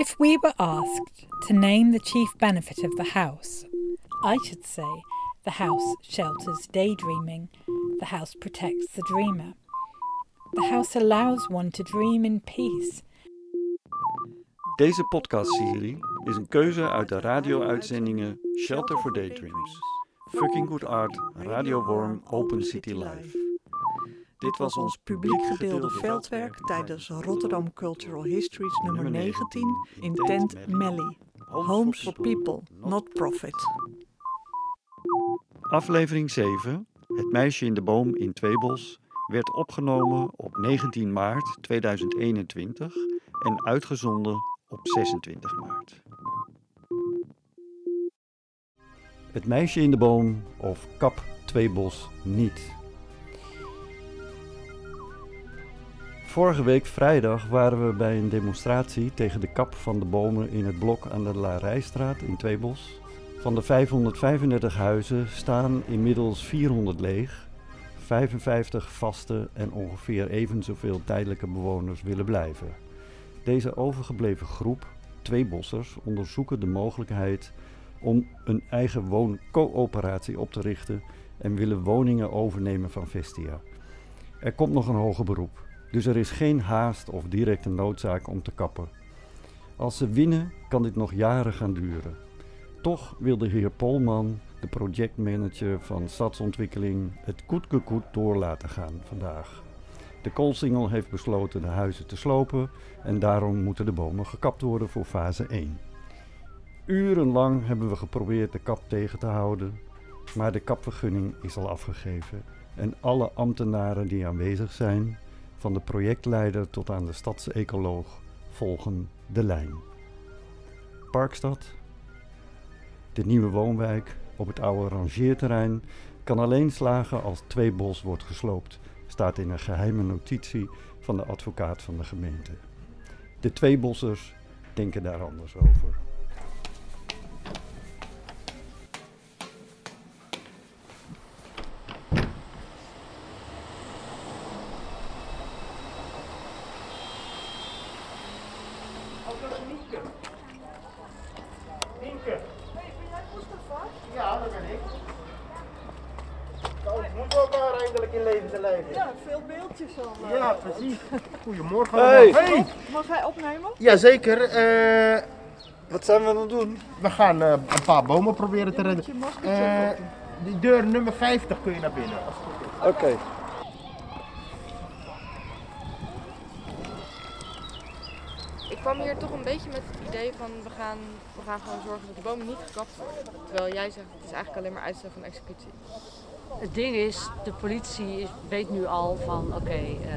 If we were asked to name the chief benefit of the house, I should say the house shelters daydreaming, the house protects the dreamer. The house allows one to dream in peace. Deze podcastserie is een keuze uit de radio-uitzendingen Shelter for Daydreams, Fucking Good Art, Radio Worm, Open City Live. Dit was ons publiek gedeelde veldwerk tijdens Rotterdam Cultural Histories nummer 19 in Tent Melly. Homes for People, not Profit. Aflevering 7, Het meisje in de boom in Tweebos, werd opgenomen op 19 maart 2021 en uitgezonden op 26 maart. Het meisje in de boom of kap Tweebos niet. Vorige week vrijdag waren we bij een demonstratie tegen de kap van de bomen in het blok aan de Larijstraat in Tweebos. Van de 535 huizen staan inmiddels 400 leeg, 55 vaste en ongeveer even zoveel tijdelijke bewoners willen blijven. Deze overgebleven groep, Tweebossers, onderzoeken de mogelijkheid om een eigen wooncoöperatie op te richten en willen woningen overnemen van Vestia. Er komt nog een hoger beroep. Dus er is geen haast of directe noodzaak om te kappen. Als ze winnen, kan dit nog jaren gaan duren. Toch wil de heer Polman, de projectmanager van stadsontwikkeling, het koetkekoet door laten gaan vandaag. De koolsingel heeft besloten de huizen te slopen en daarom moeten de bomen gekapt worden voor fase 1. Urenlang hebben we geprobeerd de kap tegen te houden, maar de kapvergunning is al afgegeven en alle ambtenaren die aanwezig zijn van de projectleider tot aan de stadsecoloog volgen de lijn. Parkstad, de nieuwe woonwijk op het oude rangeerterrein, kan alleen slagen als twee bos wordt gesloopt, staat in een geheime notitie van de advocaat van de gemeente. De twee bossers denken daar anders over. Ja, precies. Goedemorgen Hey. Hey. Mag hij opnemen? Jazeker. eh Wat zijn we aan het doen? we gaan eh, een paar bomen proberen te redden. Eh, die deur nummer 50 kun je naar binnen. Oké. Ik kwam hier toch een beetje met het idee van we gaan, we gaan gewoon zorgen dat de bomen niet gekapt worden. Terwijl jij zegt het is eigenlijk alleen maar uitstel van executie. Het ding is, de politie weet nu al van oké, eh,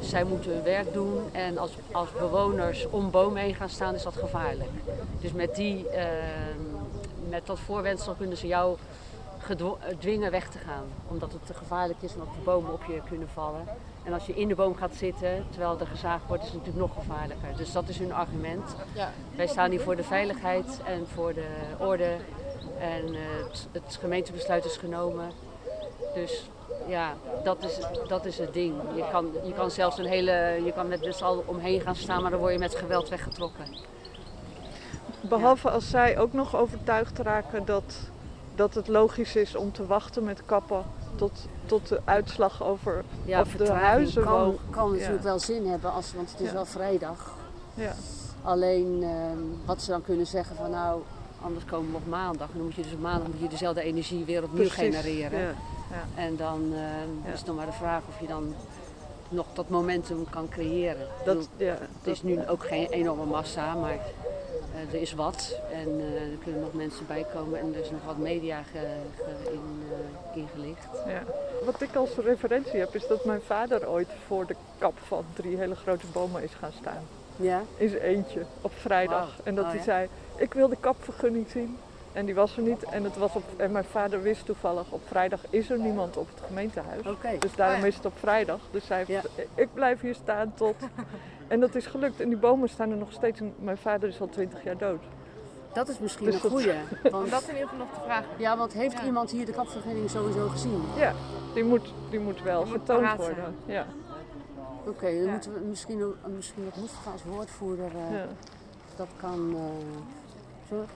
zij moeten hun werk doen en als, als bewoners om bomen heen gaan staan is dat gevaarlijk. Dus met, die, eh, met dat voorwendsel kunnen ze jou dwingen weg te gaan. Omdat het te gevaarlijk is en dat de bomen op je kunnen vallen. En als je in de boom gaat zitten terwijl er gezaagd wordt is het natuurlijk nog gevaarlijker. Dus dat is hun argument. Ja. Wij staan hier voor de veiligheid en voor de orde. En eh, het, het gemeentebesluit is genomen. Dus ja, dat is, dat is het ding. Je kan, je kan zelfs een hele, je kan met dus al omheen gaan staan, maar dan word je met geweld weggetrokken. Behalve als zij ook nog overtuigd raken dat, dat het logisch is om te wachten met kappen tot, tot de uitslag over Ja, of de huizen kan, mogen. kan Ja. natuurlijk wel zin hebben, als, want het is wel vrijdag. Ja. Alleen ehm, wat ze dan kunnen zeggen van nou, anders komen we op maandag. En dan moet je dus op maandag moet je dezelfde energie weer opnieuw Precies. genereren. Ja. En dan Ja. is het nog maar de vraag of je dan nog dat momentum kan creëren. Dat, bedoel, ja, Het is nu ook geen enorme massa, maar eh, er is wat. En eh, er kunnen nog mensen bij komen en er is nog wat media ge, ge- in, eh, ingelicht. ja. Wat ik als referentie heb is dat mijn vader ooit voor de kap van drie hele grote bomen is gaan staan. Ja? In zijn eentje, op vrijdag. En dat Oh, hij ja. zei, ik wil de kapvergunning zien. En die was er niet. En, het was op, en mijn vader wist toevallig, op vrijdag is er niemand op het gemeentehuis. Oké. Dus daarom Ah, ja. is het op vrijdag. Dus hij heeft, Ja. ik blijf hier staan tot... En dat is gelukt. En die bomen staan er nog steeds. En mijn vader is al twintig jaar dood. Dat is misschien Dus een dat-. Om Want, dat in ieder geval nog te vragen. ja, want heeft Ja. iemand hier de kapvergunning sowieso gezien? Ja, die moet, die moet wel Die getoond worden. Ja. Oké, dan moeten we misschien, misschien dat Mustafa als woordvoerder, eh, Ja. dat kan... eh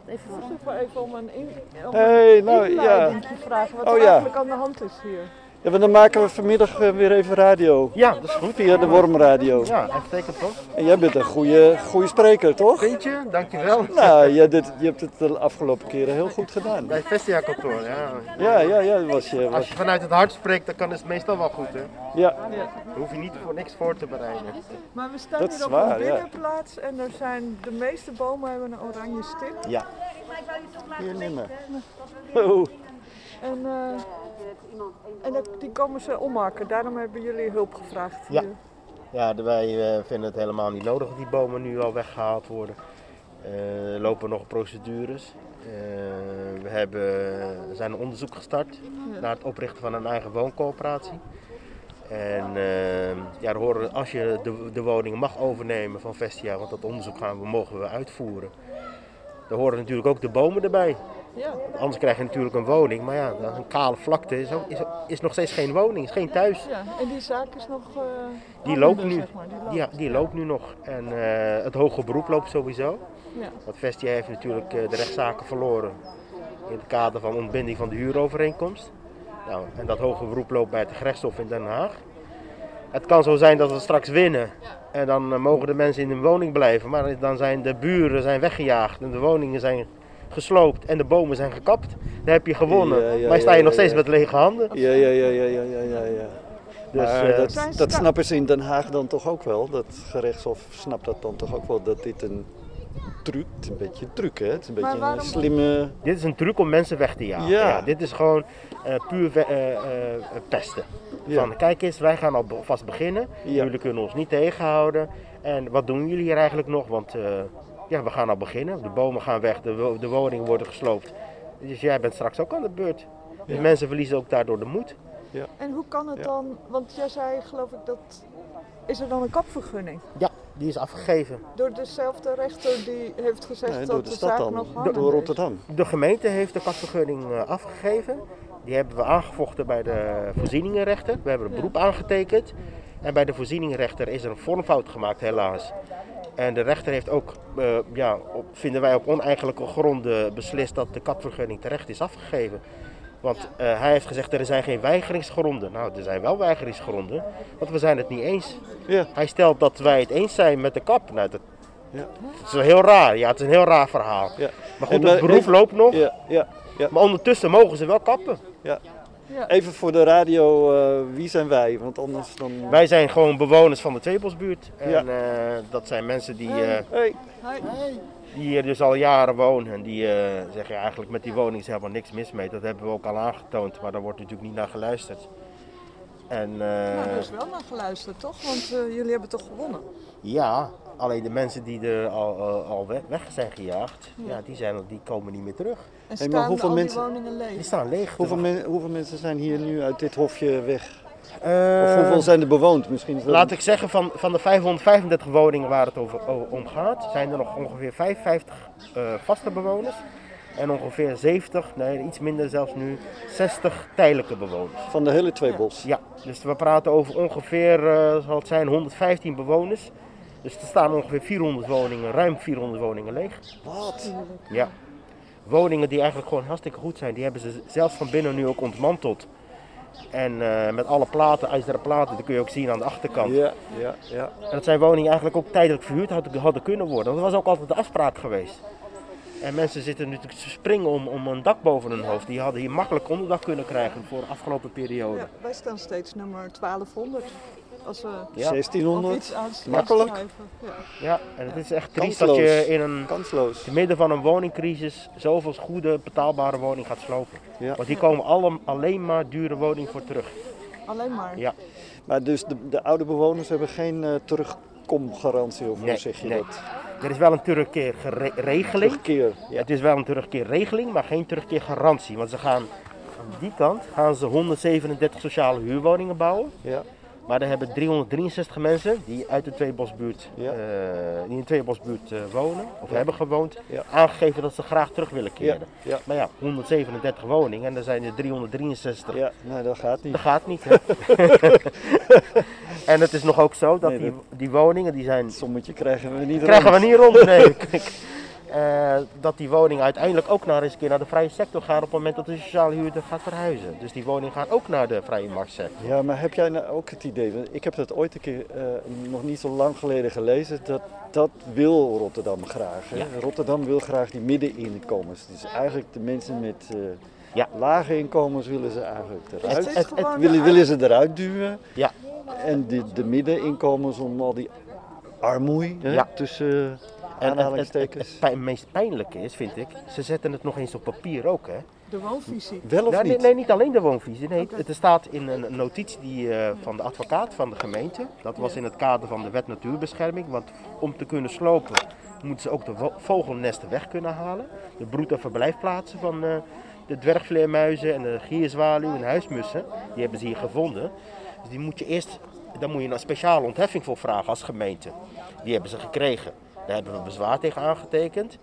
even maar even om een, in, om Hey, een nou, ja. te vragen wat Oh, er ja. eigenlijk aan de hand is hier. Ja, maar dan maken we vanmiddag eh, weer even radio. Ja, dat is goed. Via de Wormradio. Ja, uitstekend toch? En jij bent een goede, goede spreker, toch? Vind je? Dankjewel. Nou, je, dit, je hebt het de afgelopen keren heel goed gedaan. Bij het Vestia-kantoor, ja. Ja, ja, ja, dat was je. Als Was, je vanuit het hart spreekt, dan kan het meestal wel goed, hè. ja, Dan hoef je niet voor niks voor te bereiden. Maar we staan Dat hier op waar, een ja. binnenplaats en er zijn, de meeste bomen hebben een oranje stip. Ja. hier maar. Oh, En, eh, en dat- die komen ze ommaken, daarom hebben jullie hulp gevraagd. Ja. hier. Ja, wij eh, vinden het helemaal niet nodig dat die bomen nu al weggehaald worden. Eh, er lopen nog procedures. Eh, we hebben, zijn een onderzoek gestart naar het oprichten van een eigen wooncoöperatie. En eh, ja, horen, als je de, de woning mag overnemen van Vestia, want dat onderzoek gaan we, mogen we uitvoeren. Dan horen natuurlijk ook de bomen erbij. Ja. Anders krijg je natuurlijk een woning, maar ja, een kale vlakte is, ook, is, is nog steeds geen woning, is geen thuis. ja, en die zaak is nog. eh, Die loopt nu. Zeg maar. die loopt. Ja, die loopt nu nog. En eh, het hoge beroep loopt sowieso. Ja. Want Vestia heeft natuurlijk eh, de rechtszaken verloren in het kader van ontbinding van de huurovereenkomst. Nou, en dat hoge beroep loopt bij het gerechtshof in Den Haag. Het kan zo zijn dat we straks winnen en dan mogen de mensen in hun woning blijven. Maar dan zijn de buren zijn weggejaagd en de woningen zijn gesloopt en de bomen zijn gekapt. Dan heb je gewonnen. Ja, ja, maar sta je ja, nog steeds ja. met lege handen. ja, ja, ja, ja, ja, ja, ja. ja. Dus, Maar eh, dat, snappen ze in Den Haag dan toch ook wel. Dat gerechtshof snapt dat dan toch ook wel. Dat dit een truc, het is een beetje een truc hè. Het is een beetje waarom- een slimme... Dit is een truc om mensen weg te jagen. Ja. Ja. dit is gewoon eh, puur eh, eh, pesten. Ja. Van, kijk eens, wij gaan alvast beginnen. Ja. Jullie kunnen ons niet tegenhouden. En wat doen jullie hier eigenlijk nog? Want eh, ja, we gaan al beginnen. De bomen gaan weg, de, wo- de woningen worden gesloopt. Dus jij bent straks ook aan de beurt. Dus Ja. mensen verliezen ook daardoor de moed. En hoe kan het Ja. dan? Want jij zei, geloof ik, dat. Is er dan een kapvergunning? Ja, die is afgegeven. Door dezelfde rechter die heeft gezegd Nee, dat de, de zaak dan, nog door, hangende door is. Rotterdam. De gemeente heeft de katvergunning eh, afgegeven. Die hebben we aangevochten bij de voorzieningenrechter. We hebben een beroep aangetekend. En bij de voorzieningenrechter is er een vormfout gemaakt, helaas. En de rechter heeft ook, eh, ja, op, vinden wij op oneigenlijke gronden beslist dat de kapvergunning terecht is afgegeven. Want eh, hij heeft gezegd er zijn geen weigeringsgronden. Nou, er zijn wel weigeringsgronden, want we zijn het niet eens. Ja. Hij stelt dat wij het eens zijn met de kap. Nou, dat, Ja. dat is wel heel raar. Ja, het is een heel raar verhaal. Ja. Maar goed, het beroep loopt nog. Ja, ja, ja. Maar ondertussen mogen ze wel kappen. Ja. Even voor de radio, eh, wie zijn wij? Want anders dan... Wij zijn gewoon bewoners van de Tweebosbuurt. En Ja. eh, dat zijn mensen die, eh, Hey. die hier dus al jaren wonen. En die eh, zeggen ja, eigenlijk met die woning is helemaal niks mis mee. Dat hebben we ook al aangetoond, maar daar wordt natuurlijk niet naar geluisterd. En eh, Nou, er is wel naar geluisterd, toch? Want eh, jullie hebben toch gewonnen? ja, alleen de mensen die er al, al, al weg, zijn gejaagd, ja. die, zijn, die komen niet meer terug. En Hey, staan maar hoeveel al mensen- die woningen leeg? Die staan leeg. Hoeveel, men- hoeveel mensen zijn hier nu uit dit hofje weg? Eh, Of hoeveel zijn er bewoond? Misschien Laat ik zeggen, van, van de 535 woningen waar het over, om gaat, zijn er nog ongeveer 55 eh, vaste bewoners. En ongeveer 70, nee iets minder zelfs nu, 60 tijdelijke bewoners. Van de hele Tweebos? Ja, dus we praten over ongeveer, eh, zal het zijn, 115 bewoners. Dus er staan ongeveer 400 woningen, ruim 400 woningen leeg. Wat? Ja. Woningen die eigenlijk gewoon hartstikke goed zijn, die hebben ze zelfs van binnen nu ook ontmanteld. En eh, met alle platen, ijzeren platen, dat kun je ook zien aan de achterkant. Ja, ja, ja. En dat zijn woningen eigenlijk ook tijdelijk verhuurd hadden, hadden kunnen worden. Want dat was ook altijd de afspraak geweest. En mensen zitten nu te springen om, om een dak boven hun hoofd. Die hadden hier makkelijk onderdak kunnen krijgen voor de afgelopen periode. Ja, wij staan steeds nummer 1200. Als we Ja. op 1600? iets aan het Makkelijk. Ja. Ja, en het is echt triest Kansloos. dat je in een Kansloos. te midden van een woningcrisis zoveel goede betaalbare woning gaat slopen. Ja. Want hier komen alle, alleen maar dure woningen voor terug. Alleen maar. Ja, Maar dus de, de oude bewoners hebben geen eh, terugkomgarantie of hoe Nee, zeg je nee. dat? er is wel een terugkeerregeling. Terugkeer. Ja. Het is wel een terugkeerregeling, maar geen terugkeergarantie. Want ze gaan aan die kant gaan ze 137 sociale huurwoningen bouwen. Ja. Maar er hebben 363 mensen die uit de Tweebosbuurt, Ja. eh, die in de Tweebosbuurt eh, wonen of hebben gewoond, Ja. aangegeven dat ze graag terug willen keren. Ja. Maar ja, 137 woningen en er zijn er 363. ja, nee, dat gaat niet. Dat gaat niet. Hè? En het is nog ook zo dat Nee, die, die woningen, die zijn... Het sommetje krijgen we niet Krijgen we rond. niet rond, nee. Eh, dat die woningen uiteindelijk ook naar, eens een keer naar de vrije sector gaan op het moment dat de sociale huurder gaat verhuizen. Dus die woningen gaan ook naar de vrije marktsector. Ja, maar heb jij nou ook het idee, want ik heb dat ooit een keer, eh, nog niet zo lang geleden gelezen, dat dat wil Rotterdam graag. Hè? Ja. Rotterdam wil graag die middeninkomens. Dus eigenlijk de mensen met eh, Ja. lage inkomens willen ze eigenlijk eruit. Het willen, willen ze eruit duwen. Ja. En de, de middeninkomens om al die armoei hè, Ja. tussen En het, het, het, aanhalingstekens. het pijn- meest pijnlijke is, vind ik, ze zetten het nog eens op papier ook. Hè? De woonvisie. Wel of Nou, nee, niet? nee, niet alleen de woonvisie. Nee, het, het staat in een notitie die, eh, van de advocaat van de gemeente. Dat was in het kader van de wet natuurbescherming. Want om te kunnen slopen moeten ze ook de vogelnesten weg kunnen halen. De broed- en verblijfplaatsen van eh, de dwergvleermuizen en de gierzwaluw en de huismussen. Die hebben ze hier gevonden. Dus die moet je eerst, daar moet je een speciale ontheffing voor vragen als gemeente. Die hebben ze gekregen. Daar hebben we bezwaar tegen aangetekend.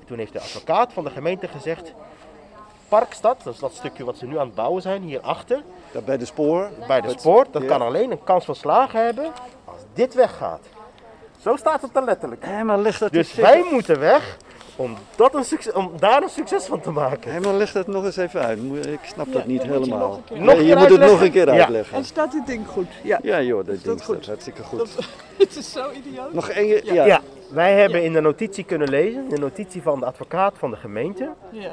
En toen heeft de advocaat van de gemeente gezegd... Parkstad, dat is dat stukje wat ze nu aan het bouwen zijn, hierachter, Daar bij de spoor. bij de spoor, dat ja. kan alleen een kans van slagen hebben als dit weggaat. Zo staat het er letterlijk. Hé, maar leg dat Dus wij moeten weg om, dat een succes, om daar een succes van te maken. Hé, maar leg dat nog eens even uit. Ik snap dat Ja, niet dan moet je helemaal. nog Nee, je moet het nog een keer Ja. uitleggen. En staat dit ding goed? Ja. Ja joh, dat dat ding goed? staat hartstikke goed. Het is zo idioot. Nog één ja. Ja. Wij hebben in de notitie kunnen lezen, de notitie van de advocaat van de gemeente. Ja.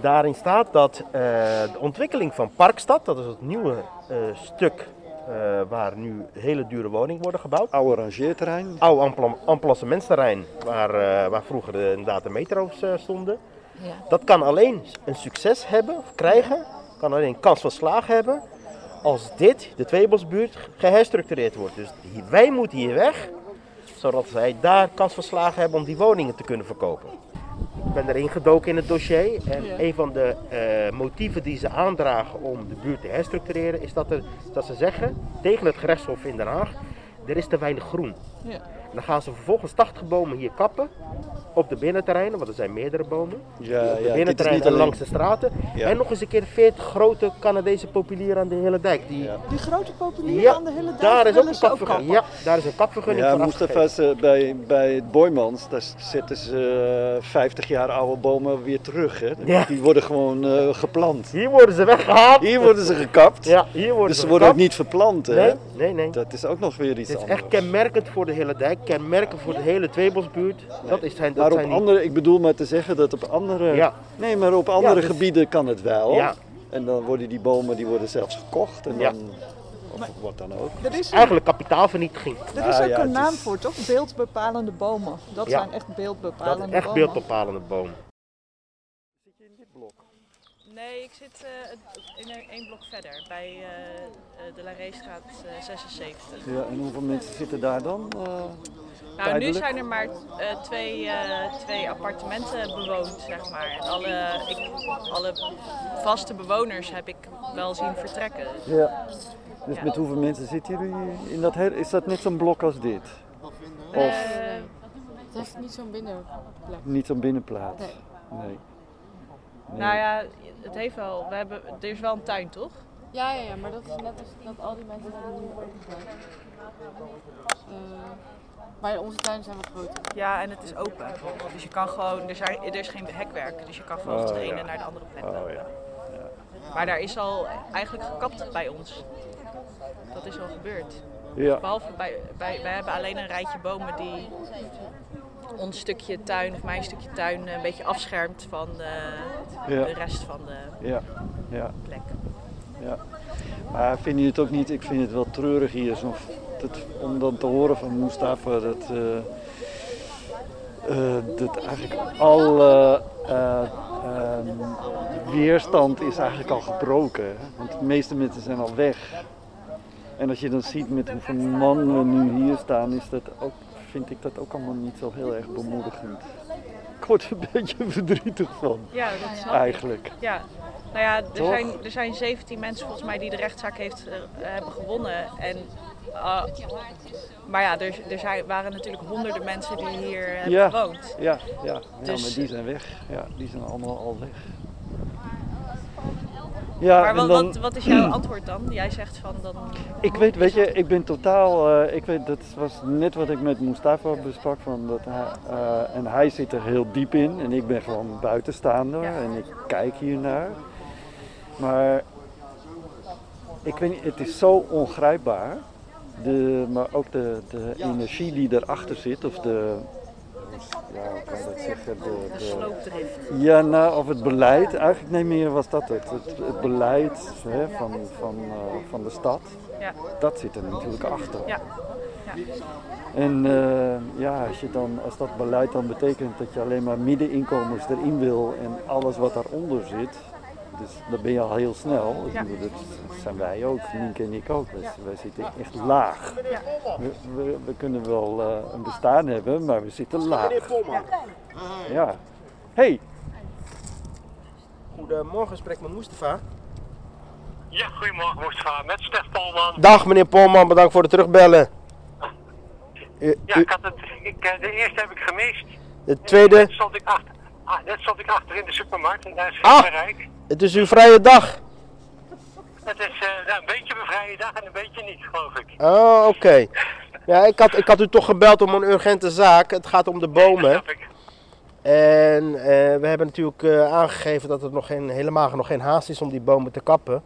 Daarin staat dat eh, de ontwikkeling van Parkstad, dat is het nieuwe eh, stuk eh, waar nu hele dure woningen worden gebouwd. Oude rangeerterrein. oude emplacementsterrein waar, eh, waar vroeger de, inderdaad de metro's eh, stonden. Ja. Dat kan alleen een succes hebben of krijgen, kan alleen een kans van slagen hebben als dit, de Tweebosbuurt, geherstructureerd wordt. Dus wij moeten hier weg, zodat zij daar kans van slagen hebben om die woningen te kunnen verkopen. Ik ben erin gedoken in het dossier en Ja. een van de eh, motieven die ze aandragen om de buurt te herstructureren is dat, er, dat ze zeggen tegen het gerechtshof in Den Haag, er is te weinig groen. Ja. Dan gaan ze vervolgens 80 bomen hier kappen op de binnenterreinen, want er zijn meerdere bomen. Ja, op de ja, dit is binnenterreinen niet en alleen. langs de straten. Ja. En nog eens een keer 40 grote Canadese populieren aan de hele dijk. Die, Ja. Die grote populieren Ja, aan de hele dijk daar is ook een kapvergunning. Ja, daar is een kapvergunning Ja, voor Mustafa afgegeven. is, eh, bij, bij het Boymans, daar zetten ze eh, 50 jaar oude bomen weer terug. Hè? Ja. Die worden gewoon eh, geplant. Hier worden ze weggehaald. Hier worden ze gekapt, Ja, hier worden dus ze ze worden ook niet verplant. Hè? Nee, nee, nee. Dat is ook nog weer iets Het is anders. echt kenmerkend voor de hele dijk, kenmerkend voor de hele Tweebosbuurt. Dat is zijn, dat maar op zijn die- andere, ik bedoel maar te zeggen dat op andere, Ja. nee, maar op andere dus- gebieden kan het wel. Ja. En dan worden die bomen die worden zelfs gekocht en Ja. dan, of wat dan ook. Er is, een- Eigenlijk kapitaalvernietiging. er is Ah, ook ja, een naam is- voor, toch? Beeldbepalende bomen. Dat Ja. zijn echt Dat beeldbepalende is echt bomen. beeldbepalende boom. Nee, ik zit eh, in een, één blok verder, bij eh, eh, de Lareestraat eh, 76. Ja, en hoeveel mensen zitten daar dan? Nou, nu zijn er maar eh, twee, eh, twee appartementen bewoond, zeg maar. En alle, ik, alle vaste bewoners heb ik wel zien vertrekken. Ja. Dus Ja. met hoeveel mensen zitten jullie in dat hele, is dat net zo'n blok als dit? Of Eh, Het heeft niet zo'n binnenplek. niet zo'n binnenplaats? Nee. Nee. Nou ja, het heeft wel, we hebben, er is wel een tuin, toch? Ja, ja, ja, maar dat is net als dat al die mensen die nu zijn. Eh, maar onze tuinen zijn wat groter. Ja, en het is open. Dus je kan gewoon, er, zijn, er is geen hekwerk, dus je kan gewoon Oh, van de ene ja. naar de andere plek Oh ja. Maar daar is al eigenlijk gekapt bij ons. Dat is al gebeurd. Ja. Behalve bij, bij, wij hebben alleen een rijtje bomen die ons stukje tuin of mijn stukje tuin een beetje afschermt van de, Ja. de rest van de Ja. Ja. plek. Ja. Maar vind je het ook niet, ik vind het wel treurig hier, zo, dat, om dan te horen van Mustafa dat, eh, eh, dat eigenlijk alle eh, ehm, weerstand is eigenlijk al gebroken. hè. Want de meeste mensen zijn al weg. En als je dan ziet met hoeveel mannen we nu hier staan, is dat ook, vind ik dat ook allemaal niet zo heel erg bemoedigend. Ik word er een beetje verdrietig van, Ja, dat snap ik. eigenlijk. Ja. Nou ja, er Toch? zijn, er zijn 17 mensen volgens mij die de rechtszaak heeft, eh, hebben gewonnen. En, ah, maar ja, er, er zijn, waren natuurlijk honderden mensen die hier hebben Ja. gewoond. Ja, ja, ja Dus- maar die zijn weg. Ja, die zijn allemaal al weg. Ja, maar en wat, dan- wat, wat is jouw antwoord dan? Jij zegt van dan... Ik weet, weet je, ik ben totaal, eh, ik weet, dat was net wat ik met Mustafa besprak, van dat hij, eh, en hij zit er heel diep in en ik ben gewoon buitenstaander en ik kijk hiernaar. Maar ik weet niet, het is zo ongrijpbaar, de, maar ook de, de energie die erachter zit, of de, zeggen, de, De de, sloopdrift. ja, nou, of het beleid, eigenlijk nee meer was dat het. Het, het beleid hè, van, van, eh, van de stad, Ja. dat zit er natuurlijk achter. Ja. En eh, ja, als, je dan, als dat beleid dan betekent dat je alleen maar middeninkomens erin wil en alles wat daaronder zit, dus dan ben je al heel snel. Ja. dat zijn wij ook, Nienke en ik ook. Dus wij zitten echt laag. Ja. We, we, we kunnen wel eh, een bestaan hebben, maar we zitten laag. Meneer Polman. Ja. Hey, Goedemorgen, spreek met Mustafa. Ja, goedemorgen Mustafa, met Stef Polman. Dag meneer Polman, bedankt voor het terugbellen. U- Ja, ik had het, ik, eh, de eerste heb ik gemist. de tweede, Net stond ik achter, ah, net stond ik achter in de supermarkt en daar is Ah. bereik. Het is uw vrije dag. Het is eh, nou, een beetje mijn vrije dag en een beetje niet, geloof ik. Oh, oké. Ja, ik had, ik had u toch gebeld om een urgente zaak. Het gaat om de bomen. Ik. En eh, we hebben natuurlijk eh, aangegeven dat er nog geen, helemaal nog geen haast is om die bomen te kappen.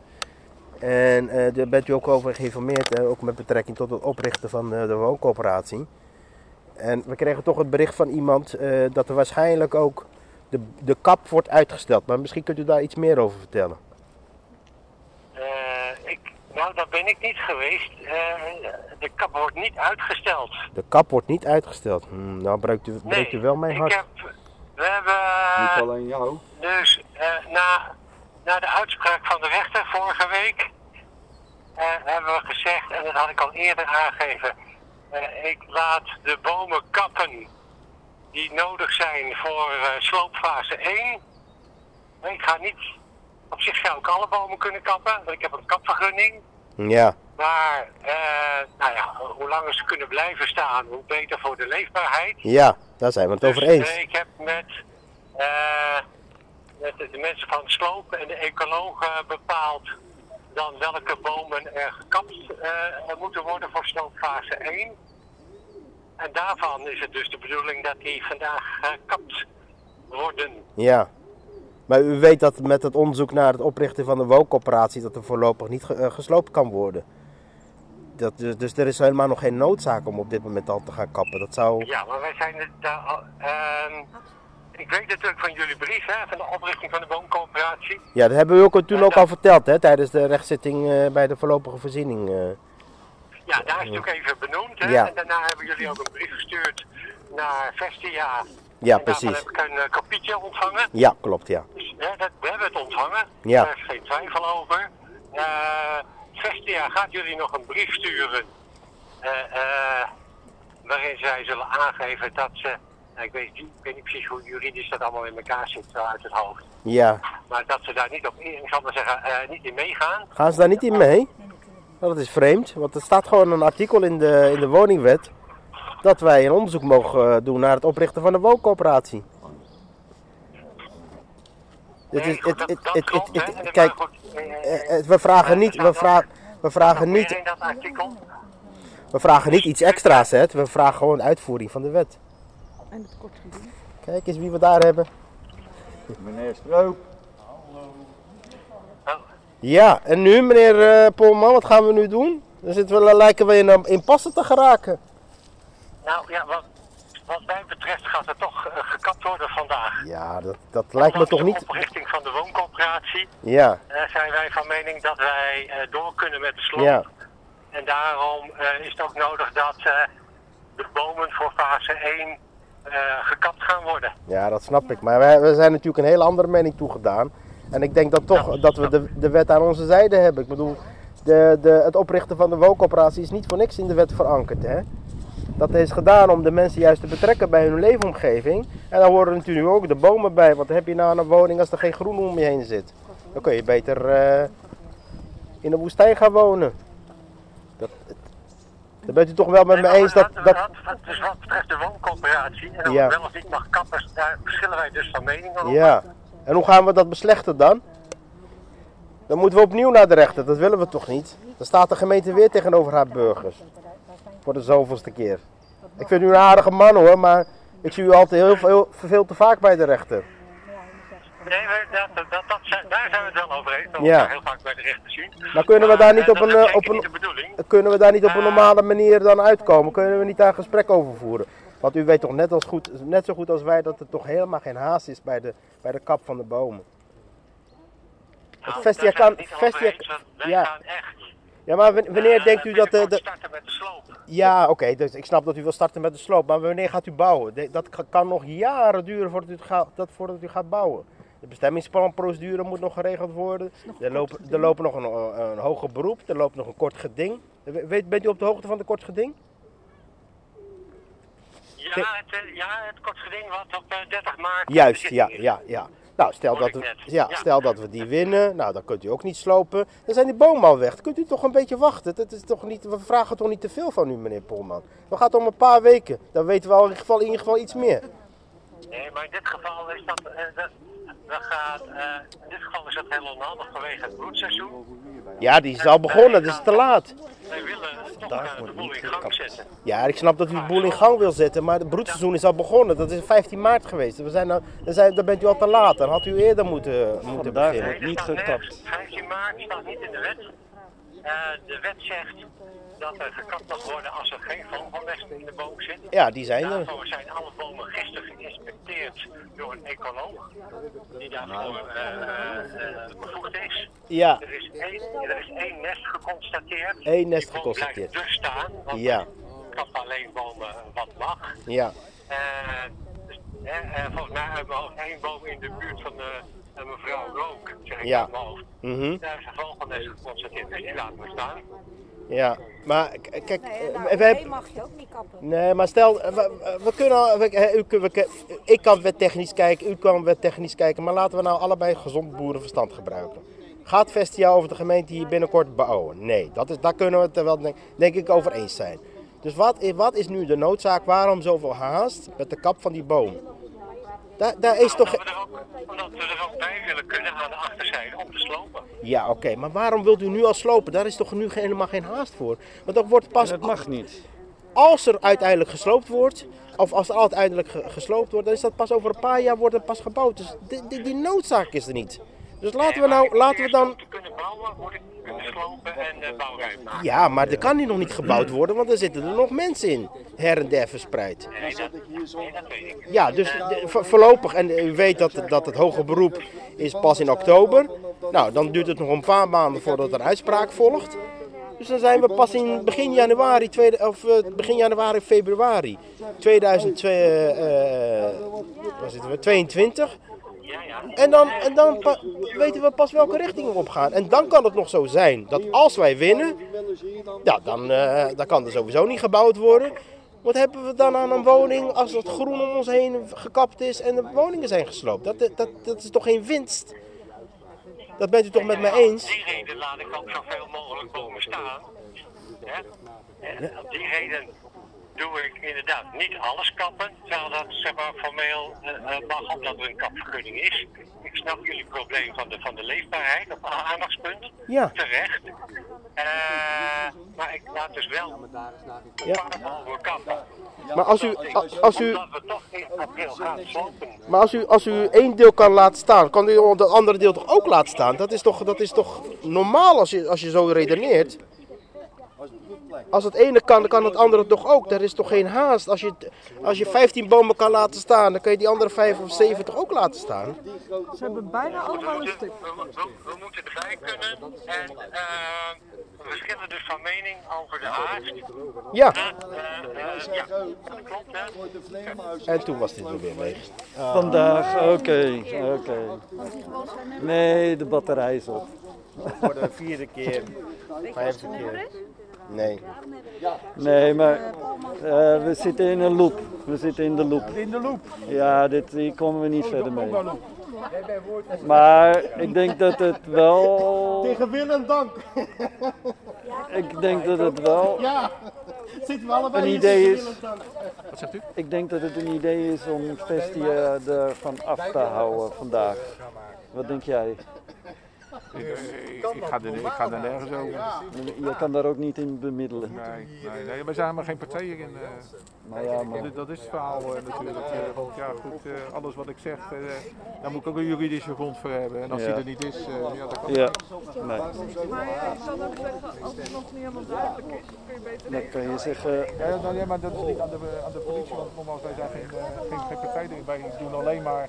En daar bent u ook over geïnformeerd, ook met betrekking tot het oprichten van de wooncoöperatie. En we kregen toch het bericht van iemand dat er waarschijnlijk ook de, de kap wordt uitgesteld. Maar misschien kunt u daar iets meer over vertellen. Eh, ik, nou, daar ben ik niet geweest. Eh, de kap wordt niet uitgesteld. De kap wordt niet uitgesteld. Hm, nou breekt u, breekt u wel mijn ik hart. heb, we hebben niet alleen jou. Dus eh, na, na de uitspraak van de rechter vorige week hebben we gezegd, en dat had ik al eerder aangegeven, eh, ik laat de bomen kappen die nodig zijn voor eh, sloopfase 1. Ik ga niet, op zich zou ik alle bomen kunnen kappen, want ik heb een kapvergunning. Ja, Maar eh, nou ja, hoe langer ze kunnen blijven staan, hoe beter voor de leefbaarheid. ja, daar zijn we het over Dus, eens. eh, ik heb met, met de, mensen van Sloop en de ecologen bepaald dan welke bomen er gekapt moeten worden voor sloopfase 1. En daarvan is het dus de bedoeling dat die vandaag gekapt worden. Ja. Maar u weet dat met het onderzoek naar het oprichten van de wooncoöperatie dat er voorlopig niet eh, gesloopt kan worden. Dat, dus, dus er is helemaal nog geen noodzaak om op dit moment al te gaan kappen. Dat zou... Ja, maar wij zijn het daar al. ehm, ik weet natuurlijk van jullie brief, hè, van de oprichting van de wooncoöperatie. Ja, dat hebben we ook toen ook al verteld hè, tijdens de rechtszitting eh, bij de voorlopige voorziening. Ja, daar is het ook even benoemd. Hè? Ja. En daarna hebben jullie ook een brief gestuurd naar Vestia. Ja, en precies. Heb ik een eh, kopietje ontvangen. Ja, klopt ja. Dus, hè, dat, we hebben het ontvangen. Ja. Daar is geen twijfel over. Eh Vestia gaat jullie nog een brief sturen. eh, waarin zij zullen aangeven dat ze. nou, ik, weet, niet- ik weet niet precies hoe juridisch dat allemaal in elkaar zit uit het hoofd. Ja. Maar dat ze daar niet op in, ik zal maar zeggen, niet in meegaan. Gaan ze daar niet in mee? Nou, dat is vreemd, want er staat gewoon een artikel in de, in de woningwet dat wij een onderzoek mogen eh, doen naar het oprichten van de wooncoöperatie. Het is, het, het, het, het, het- kijk, eh, eh, we vragen niet, we vragen, we vragen niet, we vragen niet iets extra's, hè. we vragen gewoon uitvoering van de wet. Kijk eens wie we daar hebben. Meneer Stroop. Ja, en nu meneer eh, Polman, wat gaan we nu doen? Dan zitten we, lijken we in een impasse te geraken. Nou ja, wat, wat mij betreft gaat er toch eh, gekapt worden vandaag. Ja, dat, dat lijkt me toch de niet... oprichting van de wooncoöperatie Ja, eh, zijn wij van mening dat wij eh, door kunnen met de sloop. ja. En daarom eh, is het ook nodig dat eh, de bomen voor fase 1 eh, gekapt gaan worden. Ja, dat snap ik. Maar wij, we zijn natuurlijk een hele andere mening toegedaan. En ik denk dat toch dat we de, de wet aan onze zijde hebben. Ik bedoel, de, de, het oprichten van de wooncoöperatie is niet voor niks in de wet verankerd. Hè? Dat is gedaan om de mensen juist te betrekken bij hun leefomgeving. En daar horen natuurlijk ook de bomen bij. Wat heb je nou aan een woning als er geen groen om je heen zit? Dan kun je beter eh, in de woestijn gaan wonen. Dat, daar bent u toch wel met me eens dat... dat Dus wat betreft de wooncoöperatie en Ja. het wel of niet mag kappen, daar verschillen wij dus van mening over. ja. En hoe gaan we dat beslechten dan? Dan moeten we opnieuw naar de rechter, dat willen we toch niet? Dan staat de gemeente weer tegenover haar burgers. Voor de zoveelste keer. Ik vind u een aardige man hoor, maar ik zie u altijd heel, veel- veel te vaak bij de rechter. Nee, we- dat, dat, dat, daar zijn we het wel over eens. Dat we Ja. elkaar heel vaak bij de rechter zien. Maar kunnen we daar niet eh, op een, eh, op een, de bedoeling. kunnen we daar niet op een normale manier dan uitkomen? Kunnen we niet daar gesprek over voeren? Want u weet toch net, als goed, net zo goed als wij dat er toch helemaal geen haast is bij de, bij de kap van de bomen. Het Nou, Vestia kan. Vestia, wij ja. gaan echt ja, maar wan- wanneer eh, denkt u dat de, binnenkort de, starten met de sloop. Ja, oké, dus ik snap dat u wil starten met de sloop, maar wanneer gaat u bouwen? Dat ka- kan nog jaren duren voordat u, gaat, dat, voordat u gaat bouwen. De bestemmingsplanprocedure moet nog geregeld worden. Er lopen, er lopen nog een, eh, een hoger beroep, er loopt nog een kort geding. We- Weet, bent u op de hoogte van de kort geding? Ja, het, eh, ja, het kort geding wat op eh, 30 maart. Juist, ja, ja, ja. Nou, stel dat, we, ja, Ja. stel dat we die winnen, nou dan kunt u ook niet slopen. Dan zijn die bomen al weg. Dan kunt u toch een beetje wachten. Dat is toch niet, we vragen toch niet te veel van u, meneer Polman. Gaat het om een paar weken. Dan weten we al in ieder geval, in ieder geval iets meer. Nee, maar in dit geval is dat, eh, dat, dat gaat, eh, in dit geval is dat heel onhandig vanwege het broedseizoen. Ja, die is al begonnen, dat is te laat. Wij willen toch eh, de boel in gang zetten. Ja, ik snap dat u de boel in gang wil zetten, maar het broedseizoen is al begonnen. Dat is 15 maart geweest. We zijn nou, dan, zijn, dan bent u al te laat. Dan had u eerder moeten, moeten Vandaag beginnen. wordt niet gekapt. nergens- 15 maart staat niet in de wet. Eh, de wet zegt dat er gekapt mag worden als er geen vogelnesten in de boom zit. Ja, die zijn er. Daarvoor zijn alle bomen gisteren geïnspecteerd door een ecoloog die daarvoor eh, eh, eh, bevoegd is. Ja, Er is één, er is één nest geconstateerd. Één nest geconstateerd. blijft dus staan, want Ja. kap alleen bomen wat mag. ja. Eh, dus, volgens mij hebben we ook één boom in de buurt van de mevrouw Rook, zeg ik Ja. uit mijn hoofd. Mhm. Daar is een vogelnest geconstateerd, dus die laten we staan. Ja, maar kijk, Nee, eh, nou, we hebben... nee, mag je ook niet kappen. Nee, maar stel, we, we kunnen, we, ik kan wettechnisch kijken, u kan wettechnisch kijken, maar laten we nou allebei gezond boerenverstand gebruiken. Gaat Vestia over de gemeente hier binnenkort bouwen? Nee, dat is, daar kunnen we het wel denk, denk ik over eens zijn. Dus wat, wat is nu de noodzaak? Waarom zoveel haast met de kap van die boom? Daar, daar is toch... Omdat we, er ook, omdat we er ook bij willen kunnen aan de achterzijde om te slopen. Ja, oké, maar waarom wilt u nu al slopen? Daar is toch nu helemaal geen haast voor? Want dat wordt pas Dat mag niet. als er uiteindelijk gesloopt wordt, of als er uiteindelijk ge- gesloopt wordt, dan is dat pas over een paar jaar wordt het pas gebouwd. Dus die, die, die noodzaak is er niet. Dus laten we nou, laten we dan. Om te kunnen bouwen, moet ik kunnen slopen en uh, bouwruimte maken. Ja, maar er kan hier nog niet gebouwd worden, want er zitten er nog mensen in, her en der verspreid. Nee, dat, nee, dat weet ik. Ja, dus voorlopig, en u weet dat, dat het hoger beroep is pas in oktober. Nou, dan duurt het nog een paar maanden voordat er uitspraak volgt. Dus dan zijn we pas in begin januari, tweede, of eh, begin januari, februari 2022. Ja, ja. En dan, en dan weten we pas welke richting we op gaan. En dan kan het nog zo zijn dat als wij winnen, ja, dan, eh, dan kan er sowieso niet gebouwd worden. Wat hebben we dan aan een woning als het groen om ons heen gekapt is en de woningen zijn gesloopt? Dat, dat, dat is toch geen winst? Dat bent u toch met mij eens? Om die reden laat ik ook zoveel mogelijk bomen staan. Hè? Om die reden doe ik inderdaad niet alles kappen, terwijl dat zeg maar, formeel eh, eh, mag omdat er een kapvergunning is. Ik snap jullie probleem van de, van de leefbaarheid, of a- aandachtspunt. Ja. Terecht. Eh, maar ik laat dus wel een Ja. paar bomen kappen. Maar als u, als, u, Omdat we toch in april gaan slopen. maar als u, als u één deel kan laten staan, kan u het andere deel toch ook laten staan? Dat is toch, dat is toch normaal als je, als je zo redeneert? Als het ene kan, dan kan het andere toch ook. Er is toch geen haast. Als je, als je 15 bomen kan laten staan, dan kun je die andere 5 of 7 toch ook laten staan? Ze hebben bijna allemaal een stuk. we, we, we moeten erbij kunnen en eh, we verschillen dus van mening over de aard. Ja, Eh, eh, ja, dat klopt hè. en toen was dit er weer leeg. Vandaag, oké, oké. Nee, de batterij is op. Voor de vierde keer, vijfde keer. Nee. Nee, maar eh, we zitten in een loop. We zitten in de loop. In de loop. Ja, dit, hier komen we niet verder mee. Maar ik denk dat het wel. Tegen wil en dank. Ik denk dat het wel Ja. Zitten we allebei een in idee is. wil en dank. Ik denk dat het een idee is om Vestia ervan af te houden vandaag. Wat denk jij? Ik, ik, ga er, ik ga er nergens over. Je kan daar ook niet in bemiddelen. Nee, nee, nee, we zijn helemaal geen partij hierin. eh. Nou ja, maar- dat, dat is het verhaal eh, natuurlijk. want ja, goed, eh, alles wat ik zeg, eh, daar moet ik ook een juridische grond voor hebben. En als Ja. die er niet is, eh, ja, dan kan Ja. het Nee. Maar ja, ik kan ook zeggen, als iemand niet helemaal duidelijk is, kun je beter Dan kan je zeggen, Ja, nou, ja, maar dat is niet aan de, aan de politie, want nogmaals, wij zijn geen, geen, geen partij. Wij doen alleen maar,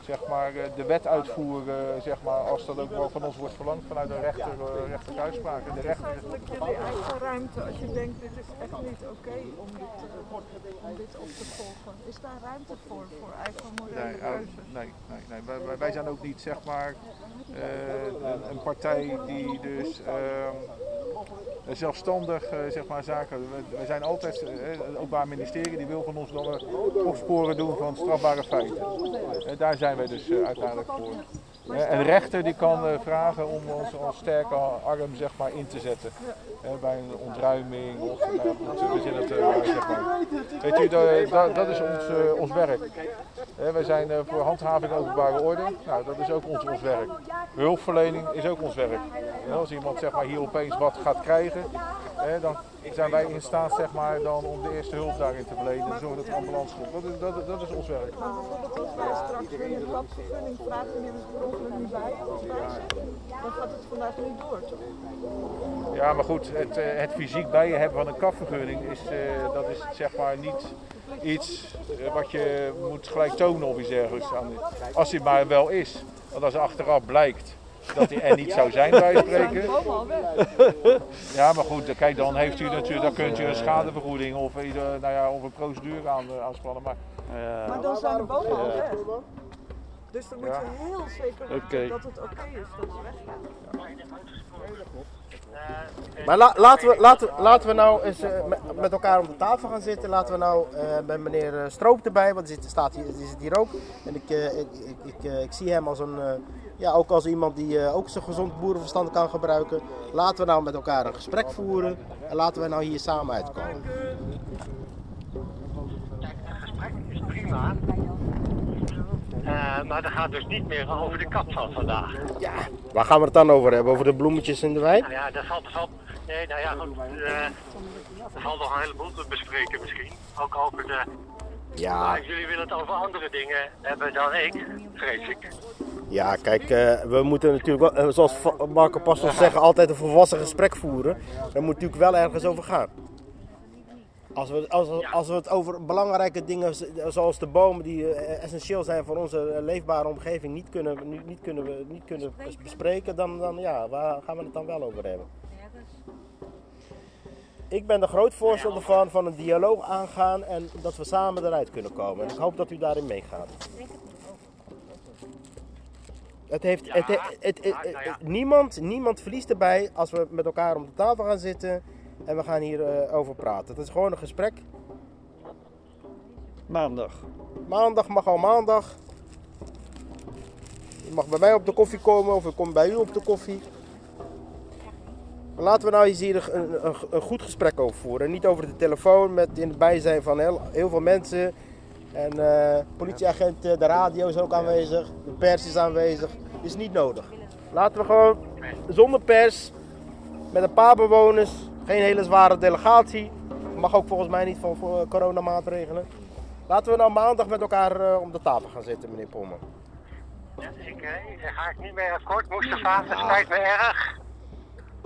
zeg maar eh, de wet uitvoeren, zeg maar, als dat ook wel van ons wordt verlangd vanuit een rechter, eh, rechterlijke uitspraak. En de rechter, eigenlijk jullie eigen ruimte als je denkt dit is echt niet oké om, dit, eh, om dit op te volgen? Is daar ruimte voor, voor eigen morele Nee, keuzes? nee, nee, nee. Wij, zijn ook niet zeg maar eh, een, een partij die dus zelfstandig eh, zeg maar, zaken. We, zijn altijd, eh, het Openbaar Ministerie die wil van ons dat we opsporen doen van strafbare feiten. Eh, daar zijn wij dus eh, uiteindelijk voor. Een rechter die kan eh, vragen om ons als sterke arm zeg maar, in te zetten. Bij een ontruiming of nou, goed, we zitten het, eh, zeg maar. Weet u, da- da- dat is ons, ons werk. Wij zijn voor handhaving openbare orde. Nou, dat is ook ons, ons werk. Hulpverlening is ook ons werk. Als iemand zeg maar, hier opeens wat gaat krijgen, dan zijn wij in staat zeg maar, dan om de eerste hulp daarin te verlenen. Zorgen dat de ambulance komt. Dat is, dat, dat is ons werk. Maar bijvoorbeeld als wij straks een kapvergunning vragen er per ongeluk bij dan gaat het vandaag niet door, toch? Ja, maar goed, het, eh, het fysiek bij je hebben van een kapvergunning is, eh, dat is zeg maar niet iets eh, wat je moet gelijk tonen of iets dergelijks. Aan Als hij maar wel is. Want als achteraf blijkt dat hij er niet zou zijn bij spreken. Ja, maar goed, kijk, dan heeft u natuurlijk, dan kunt u een schadevergoeding of, ieder- nou ja, of een procedure aan, eh, aanspannen. Maar, Maar dan zijn de bomen al Ja. weg. Dus dan moet Ja. je heel zeker weten Oké. dat het oké is dat ze weggaan. Maar la- laten, we, laten, we- laten we nou eens eh, met, elkaar om de tafel gaan zitten. Laten we nou eh, met meneer eh, Stroop erbij, want die zit, staat hier, die zit hier ook. En ik, eh, ik, ik, ik, eh, ik zie hem als een, eh, ja, ook als iemand die eh, ook zijn gezond boerenverstand kan gebruiken. Laten we nou met elkaar een gesprek voeren en laten we nou hier samen uitkomen. is prima. Eh, maar dat gaat dus niet meer over de kap van vandaag. Ja. Waar gaan we het dan over hebben? Over de bloemetjes in de wijn? Nou ja, dat valt, nee, nou ja, goed, eh, er valt nog een heleboel te bespreken misschien. Ook over de... Ja. Maar jullie willen het over andere dingen hebben dan ik, vrees ik. Ja, kijk, eh, we moeten natuurlijk, wel, eh, zoals Marco Pastos zeggen, altijd een volwassen gesprek voeren. Daar moet natuurlijk wel ergens over gaan. Als we, als, we- als we het over belangrijke dingen zoals de bomen die eh, essentieel zijn voor onze leefbare omgeving niet kunnen, niet, niet kunnen, we- niet kunnen bes- bespreken, dan, dan ja, waar gaan we het dan wel over hebben? Ik ben er groot voorstander van, van een dialoog aangaan en dat we samen eruit kunnen komen. En ik hoop dat u daarin meegaat. Het heeft, het, het, het- het- het- niemand, niemand verliest erbij als we met elkaar om de tafel gaan zitten en we gaan hierover over praten. Het is gewoon een gesprek. Maandag. Maandag mag al maandag. Je mag bij mij op de koffie komen of ik kom bij u op de koffie. Laten we nou eens hier een, een, een goed gesprek over voeren. Niet over de telefoon met in het bijzijn van heel, veel mensen. En eh politieagenten, de radio is ook aanwezig, de pers is aanwezig. Is niet nodig. Laten we gewoon zonder pers, met een paar bewoners, geen hele zware delegatie. Mag ook volgens mij niet van coronamaatregelen. Laten we nou maandag met elkaar eh, om de tafel gaan zitten, meneer Pommer. Ja, ik, eh, daar ga ik niet meer akkoord. Mustafa, dat spijt me erg.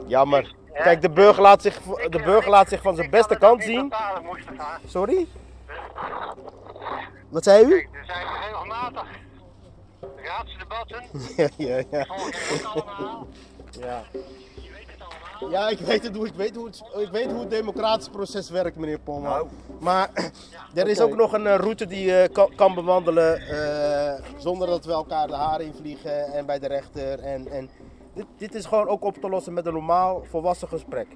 Jammer. Kijk, de burger laat zich, de burger laat zich van zijn beste kant zien. Sorry? Wat zei u? Er zijn regelmatig raadsdebatten. Ja, ja, ja. Ja. Ja, ik weet, het, hoe- ik, weet hoe het, ik weet hoe het democratisch proces werkt, meneer Pommer. Maar er is ook nog een eh, route die je kan, kan bewandelen eh, zonder dat we elkaar de haren invliegen en bij de rechter. En, en dit, dit is gewoon ook op te lossen met een normaal volwassen gesprek.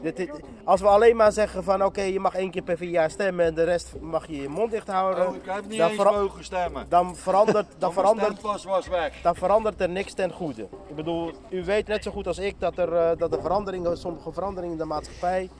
Dit, dit- als we alleen maar zeggen van oké, je mag één keer per vier jaar stemmen en de rest mag je je mond dicht houden. Oh, ik heb niet dan eens mogen stemmen. Dan verandert, dan verandert, stempas was weg. dan verandert er niks ten goede. Ik bedoel, u weet net zo goed als ik dat er, eh, dat er veranderingen, sommige veranderingen in de maatschappij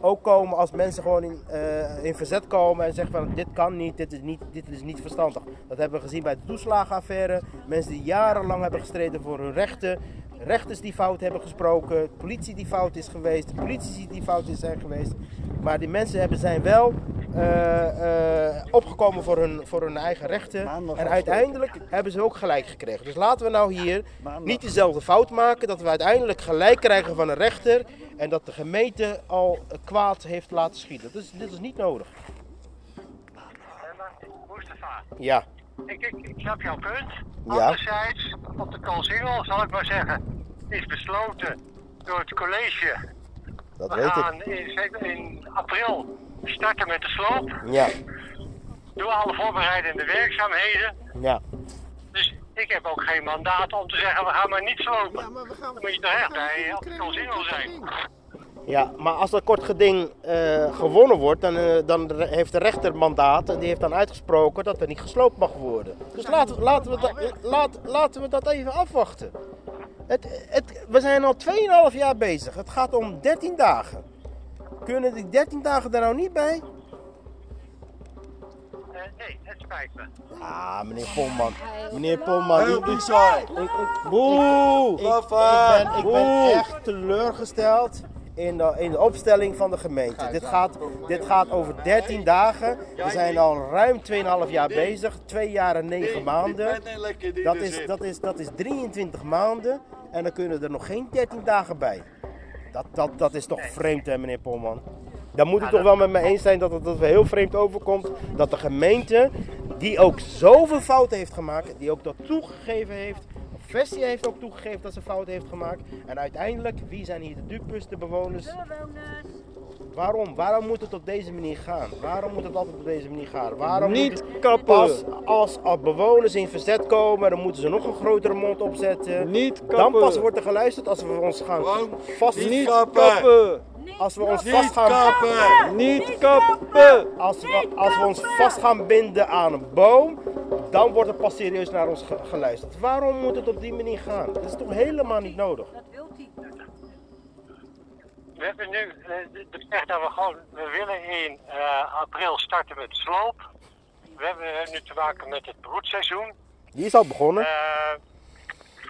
ook komen als mensen gewoon in, eh, in verzet komen en zeggen van dit kan niet, dit is niet, dit is niet verstandig. Dat hebben we gezien bij de toeslagenaffaire. Mensen die jarenlang hebben gestreden voor hun rechten. Rechters die fout hebben gesproken, politie die fout is geweest, politici die fout is zijn geweest. Maar die mensen hebben, zijn wel eh, eh, opgekomen voor hun, voor hun eigen rechten. En uiteindelijk hebben ze ook gelijk gekregen. Dus laten we nou hier niet dezelfde fout maken. Dat we uiteindelijk gelijk krijgen van een rechter. En dat de gemeente al kwaad heeft laten schieten. Dus dit is niet nodig. Mustafa, Ja, ik, ik, ik snap jouw punt. Ja. Anderzijds, op de Koolsingel, zal ik maar zeggen, is besloten door het college. dat We weet gaan ik. in, in april starten met de sloop. Ja, Doe alle voorbereidende werkzaamheden. ja. Dus ik heb ook geen mandaat om te zeggen, we gaan maar niet slopen. Dan moet je toch echt bij op de Koolsingel zijn. Ja, maar als dat kort geding eh, gewonnen wordt, dan, eh, dan heeft de rechter mandaat en die heeft dan uitgesproken dat er niet gesloopt mag worden. Dus laten, we- laten, we, laat, laten we dat even afwachten. Het, het, we zijn al 2,5 jaar bezig. Het gaat om 13 dagen. Kunnen die 13 dagen er nou niet bij? Nee, het spijt me. Ah, meneer Polman. Meneer Polman. Heel bizar. ik- ik- Boe! ik, ben, ik ben echt teleurgesteld in de, in de opstelling van de gemeente. Dit gaat, dit gaat over 13 dagen. We zijn al ruim 2,5 jaar bezig. 2 jaar en 9 maanden. Dat is, dat, is, dat is 23 maanden. En dan kunnen er nog geen 13 dagen bij. Dat, dat, dat is toch vreemd, hè, meneer Polman? Dan moet u toch wel met me eens zijn dat het dat heel vreemd overkomt. Dat de gemeente, die ook zoveel fouten heeft gemaakt, die ook dat toegegeven heeft. Vestia heeft ook toegegeven dat ze fouten heeft gemaakt. En uiteindelijk, wie zijn hier de dupes, de bewoners? Waarom? Waarom moet het op deze manier gaan? Waarom moet het altijd op deze manier gaan? Waarom Niet moet het- kappen. Als, als, als bewoners in verzet komen, dan moeten ze nog een grotere mond opzetten. Niet Dan kappen. pas wordt er geluisterd als we ons gaan vast... Niet kappen. Als we ons Niet vast gaan... kappen. Niet kappen. Als we, als we ons vast gaan binden aan een boom, dan wordt er pas serieus naar ons ge- geluisterd. Waarom moet het op die manier gaan? Dat is toch helemaal niet nodig? We hebben nu eh, de- dat we gewoon, we willen in eh, april starten met sloop. We hebben nu te maken met het broedseizoen. Die is al begonnen. Eh,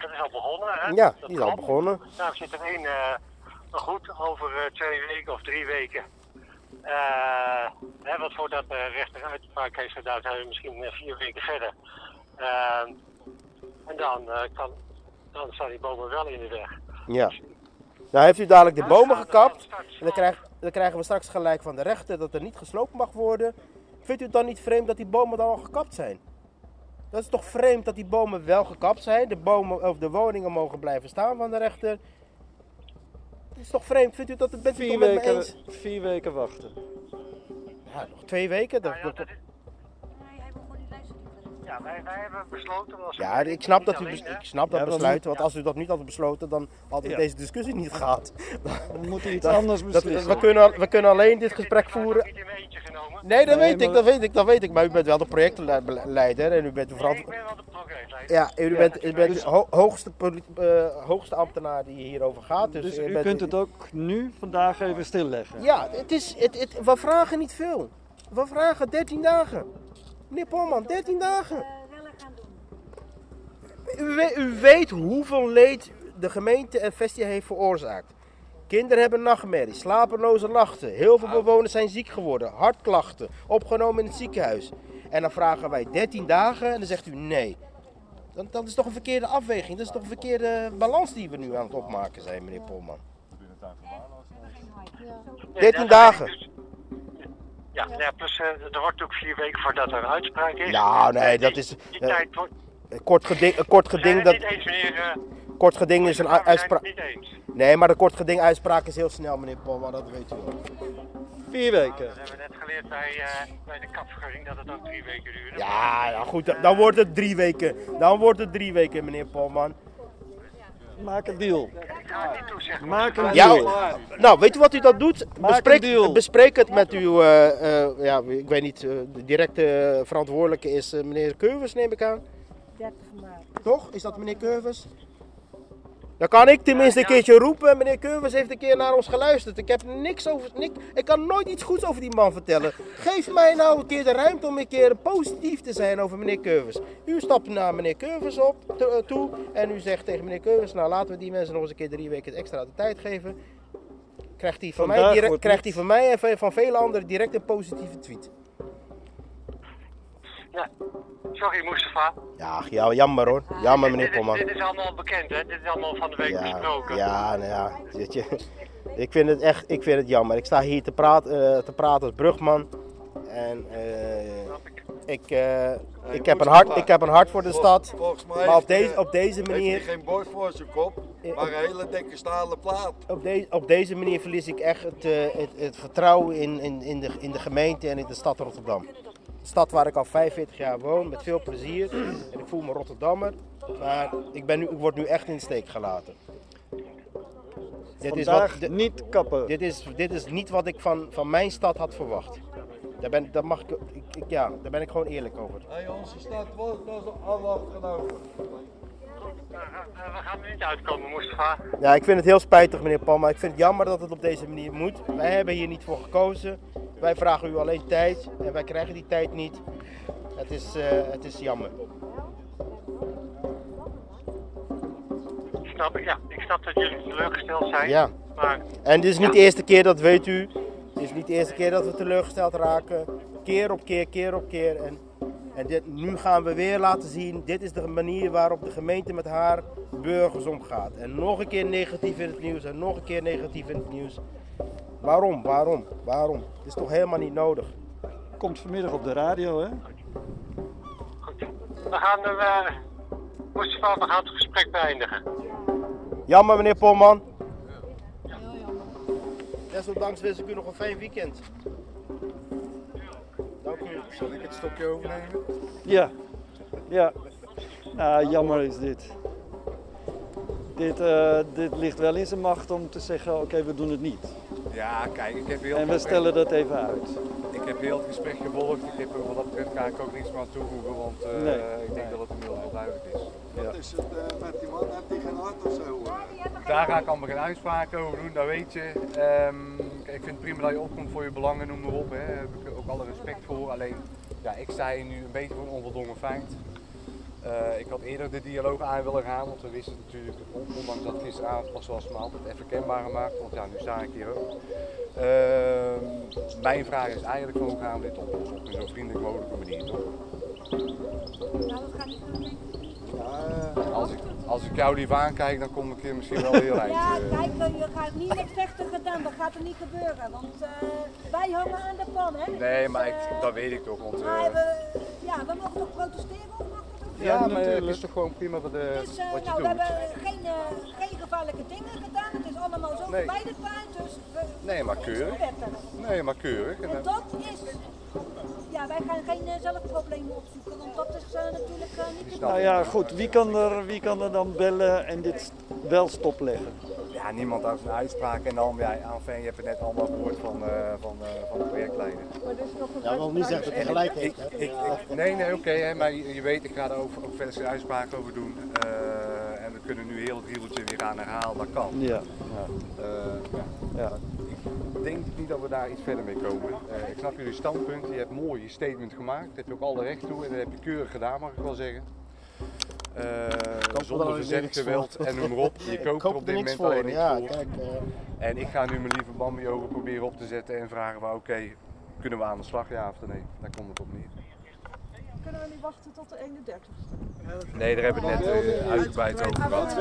dat is al begonnen, hè? Ja, Dat die is al begonnen. Nou, er zit er één eh, nog goed over eh, twee weken of drie weken. Eh, hè, wat voordat de rechter uitspraak heeft gedaan, zijn we misschien eh, vier weken verder. En dan, kan, dan staan die bomen wel in de weg. Ja. Nou heeft u dadelijk de bomen gekapt. En dan, krijg- dan krijgen we straks gelijk van de rechter dat er niet gesloopt mag worden. Vindt u het dan niet vreemd dat die bomen dan al gekapt zijn? Dat is toch vreemd dat die bomen wel gekapt zijn. De, bomen, of de woningen mogen blijven staan van de rechter. Dat is toch vreemd? Vindt u dat? Bent u het Vier toch met me weken, eens? vier weken wachten. Ja, nog twee weken. Dat, Nou ja, dat- dat is- Ja, wij, wij hebben besloten als ja, ik snap dat, u, bes- alleen, ik snap dat Ja, dat besluit. moet- Want als u dat niet had besloten, dan hadden we Ja. deze discussie niet gehad. Dan moet hij iets Dat- anders dat- beslissen. we, kunnen, we kunnen alleen dit gesprek voeren. Niet in mijn eentje genomen. Nee, dat Nee, weet ik, maar- dat weet ik, dat weet ik. Maar u bent wel de projectleider en u bent de Nee, ik ben wel de progresleider. Ja, u bent, u bent de ho- hoogste, eh, hoogste ambtenaar die hierover gaat. Dus, Dus u u bent- kunt het ook nu, vandaag even stilleggen. Ja, het is, het, het, we vragen niet veel. We vragen 13 dagen. Meneer Polman, 13 dagen. U, we- u weet hoeveel leed de gemeente en Vestia heeft veroorzaakt. Kinderen hebben nachtmerries, slapeloze nachten. Heel veel bewoners zijn ziek geworden, hartklachten, opgenomen in het ziekenhuis. En dan vragen wij 13 dagen en dan zegt u nee. Dan, dat is toch een verkeerde afweging, dat is toch een verkeerde balans die we nu aan het opmaken zijn, meneer Polman. 13 Nee, dagen. Ja, ja plus eh, er wordt ook vier weken voordat er een uitspraak is. Nou, nee, Eh, die- dat is- Die eh, tijd wordt. Kort geding, een kort geding, dat, niet eens, meneer. eh, kort geding is een uitspraak. het niet eens. Nee, maar de kort geding uitspraak is heel snel, meneer Polman, dat weet u wel. Vier weken. Dat hebben we net geleerd bij, eh, bij de kapvergunning dat het ook drie weken duurde. Ja, ja goed, dan wordt het drie weken. Dan wordt het drie weken, meneer Polman. Maak een deal. Maak een Ja, deal. nou, weet u wat u dan doet? Bespreek, bespreek het met uw, eh, eh, ja, ik weet niet, eh, de directe verantwoordelijke is meneer Keuvers, neem ik aan. 30 maart. Toch? Is dat meneer Keuvers? Dan kan ik tenminste een keertje roepen. Meneer Curvers heeft een keer naar ons geluisterd. Ik heb niks over. Niks, ik kan nooit iets goeds over die man vertellen. Geef mij nou een keer de ruimte om een keer positief te zijn over meneer Curvers. U stapt naar meneer Curvers op, eh, toe. En u zegt tegen meneer Curvers: Nou, laten we die mensen nog eens een keer drie weken extra de tijd geven. Krijgt hij van, mij, direct, krijgt hij van mij en van, van vele anderen direct een positieve tweet. Ja, sorry Mustafa. Ja, ja jammer hoor. Jammer meneer dit, Pomman. dit is allemaal bekend, hè? Dit is allemaal van de week Ja, besproken. ja, nou ja, weet je. Ik vind het echt, ik vind het jammer. Ik sta hier te praten, eh, te praten als brugman. En eh, ik, eh, ik, heb een hart, ik heb een hart voor de stad. Volgens mij Maar op heeft, deze, op deze manier, geen bord voor zijn kop, maar een hele dikke stalen plaat. op, de, op deze manier verlies ik echt het, eh, het, het vertrouwen in, in, in, de, in de gemeente en in de stad Rotterdam. Een stad waar ik al 45 jaar woon, met veel plezier. En ik voel me Rotterdammer. Maar ik, ben nu, ik word nu echt in de steek gelaten. Dit is, Vandaag dit- niet kappen. dit, is, dit is niet wat ik van, van mijn stad had verwacht. Daar ben, daar mag ik, ik, ik- ja, daar ben ik gewoon eerlijk over. Hey, onze stad wordt als afgenomen. We gaan er niet uitkomen, Mustafa. Ja, ik vind het heel spijtig, meneer Paul, maar ik vind het jammer dat het op deze manier moet. Wij hebben hier niet voor gekozen. Wij vragen u alleen tijd en wij krijgen die tijd niet. Het is, eh, het is jammer. Snap ik, ja. Ik snap dat jullie teleurgesteld zijn. Ja. Maar En dit is niet de eerste keer, dat weet u. Het is niet de eerste keer dat we teleurgesteld raken. Keer op keer, keer op keer. En, en dit, nu gaan we weer laten zien, dit is de manier waarop de gemeente met haar burgers omgaat. En nog een keer negatief in het nieuws en nog een keer negatief in het nieuws. Waarom, waarom, waarom? Het is toch helemaal niet nodig. Komt vanmiddag op de radio, hè? we gaan er, eh Mustafa, we gaan het gesprek beëindigen. Jammer meneer Polman. Desondanks wens ik u nog een fijn weekend. Zal ik het stokje overnemen? Ja. Ja. Nou, jammer is dit. Dit, eh, dit ligt wel in zijn macht om te zeggen, oké, we doen het niet. Ja, kijk, ik heb heel En we stellen dat even uit. Ik heb heel het gesprek gevolgd. Ik heb er wat dat betreft ga ik ook niks meer aan toevoegen, want eh, Nee. ik denk dat het inmiddels wel duidelijk is. Wat is het eh, met die man? Heeft hij geen hart of zo? Daar ga ik allemaal geen uitspraken over doen, dat weet je. Ehm, kijk, ik vind het prima dat je opkomt voor je belangen, noem maar op. Hè. Daar heb ik ook alle respect voor. Alleen, ja, ik sta hier nu een beetje voor een onvoldongen feit. Eh, ik had eerder de dialoog aan willen gaan, want we wisten natuurlijk, ondanks dat gisteravond pas was, me altijd even kenbaar gemaakt. Want ja, nu sta ik hier ook. Ehm, mijn vraag is eigenlijk van hoe gaan we dit oplossen op een zo vriendelijk mogelijke manier, Als ik, als ik jou lief aankijk, dan kom ik hier misschien wel heel eind. Ja, eh. kijk, eh, je gaat niet met vechten gedaan, dat gaat er niet gebeuren. Want eh, wij hangen aan de pan, hè? Nee, maar ik, Dus, dat weet ik toch. Want, maar we, ja, we mogen toch protesteren? Of mag dat ook? ja, maar het is toch gewoon prima wat, Het is, eh, wat je nou, we doet. hebben geen, eh, geen gevaarlijke dingen gedaan. Het is allemaal zo Nee. voorbij de paard, dus we, Nee, maar keurig. Nee, maar keurig. En, En eh, dat is, ja, wij gaan geen eh, zelfproblemen opzoeken, want dat is eh, natuurlijk eh, niet de Nou ja, goed. Wie kan er, wie kan er dan bellen en dit wel stopleggen? ja, niemand houdt zijn uitspraak. En dan, ja, enfin, je hebt het net allemaal gehoord van, eh, van, eh, van de projectleider. Ja, wil niet zeggen dat hij gelijk heeft. hè? ik, ik- nee, nee, oké, hè, maar je, je weet, ik ga er ook, ook verder geen uitspraak over doen. Eh, en we kunnen nu heel het riedeltje weer gaan herhalen, dat kan. Ja. Eh, ja. Ik denk niet dat we daar iets verder mee komen. Eh, ik snap jullie standpunt, je hebt mooi je statement gemaakt, daar heb je ook alle recht toe en dat heb je keurig gedaan, mag ik wel zeggen. Eh, er zonder verzet, geweld en noem maar op. Je koopt koop er op dit moment alleen niks ja, voor. kijk, eh. En ik ga nu mijn lieve Bambi ogen proberen op te zetten en vragen oké, kunnen we aan de slag ja of nee? Daar komt het op neer. Kunnen we niet wachten tot de 31ste? Nee, daar hebben we het net eh, uitgebreid over gehad.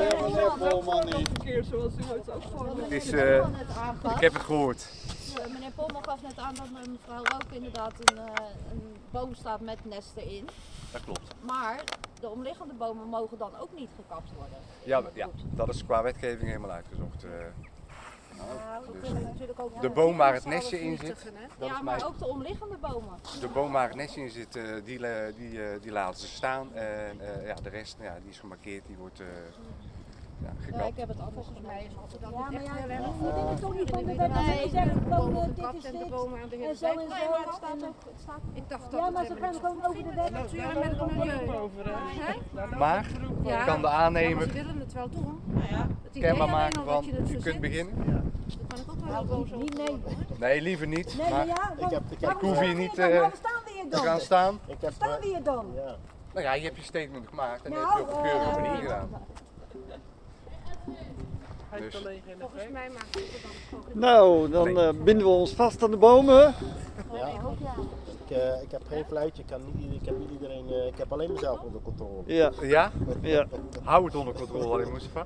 verkeer zoals u het ook voor Het is, eh, ik heb het gehoord. Eh, Meneer Pommel gaf net aan dat mevrouw ook inderdaad een, eh, een boom staat met nesten in. Dat klopt. Maar de omliggende bomen mogen dan ook niet gekapt worden. Ja, ja, dat is qua wetgeving helemaal uitgezocht. Eh. Nou, Dus de boom waar het nestje in zit, dat Ja, maar ook de omliggende bomen. De boom waar het nestje in zit, eh, die, le- die, eh, die laten ze staan. En eh, ja, de rest ja, die is gemarkeerd, die wordt eh ja, ik heb het anders volgens mij. Als ze dat Ja, niet maar ja, heel erg je moet het toch niet van de Nee, wet nee, zeggen eh, dit is en de dit. bomen aan de En zo en hele zo. Ik dacht dat Ja, het maar ze gaan gewoon over de wet. Natuur en met het milieu. Hè? Maar kan de aannemer, ze willen het wel doen. Nou kenbaar maken van dat je je kunt beginnen? Dan kan ik ook wel boos Niet nee hoor. Nee, liever niet. Nee, maar maar ja, ik, hoef hier we niet eh, Waarom staan we hier te dan? gaan staan. Ik heb, Staan we hier dan? Nou ja, je hebt je statement gemaakt en Nou, dat heb je op een keurige eh, manier gedaan. Dus, Volgens mij maakt het dan ook Nou, dan eh, binden we ons vast aan de bomen. Ja. Ik, eh, ik heb geen fluitje, ik, kan niet, ik heb niet iedereen, eh, ik heb alleen mezelf onder controle. Ja. Ja? Ja. Hou het onder controle, alleen Mustafa.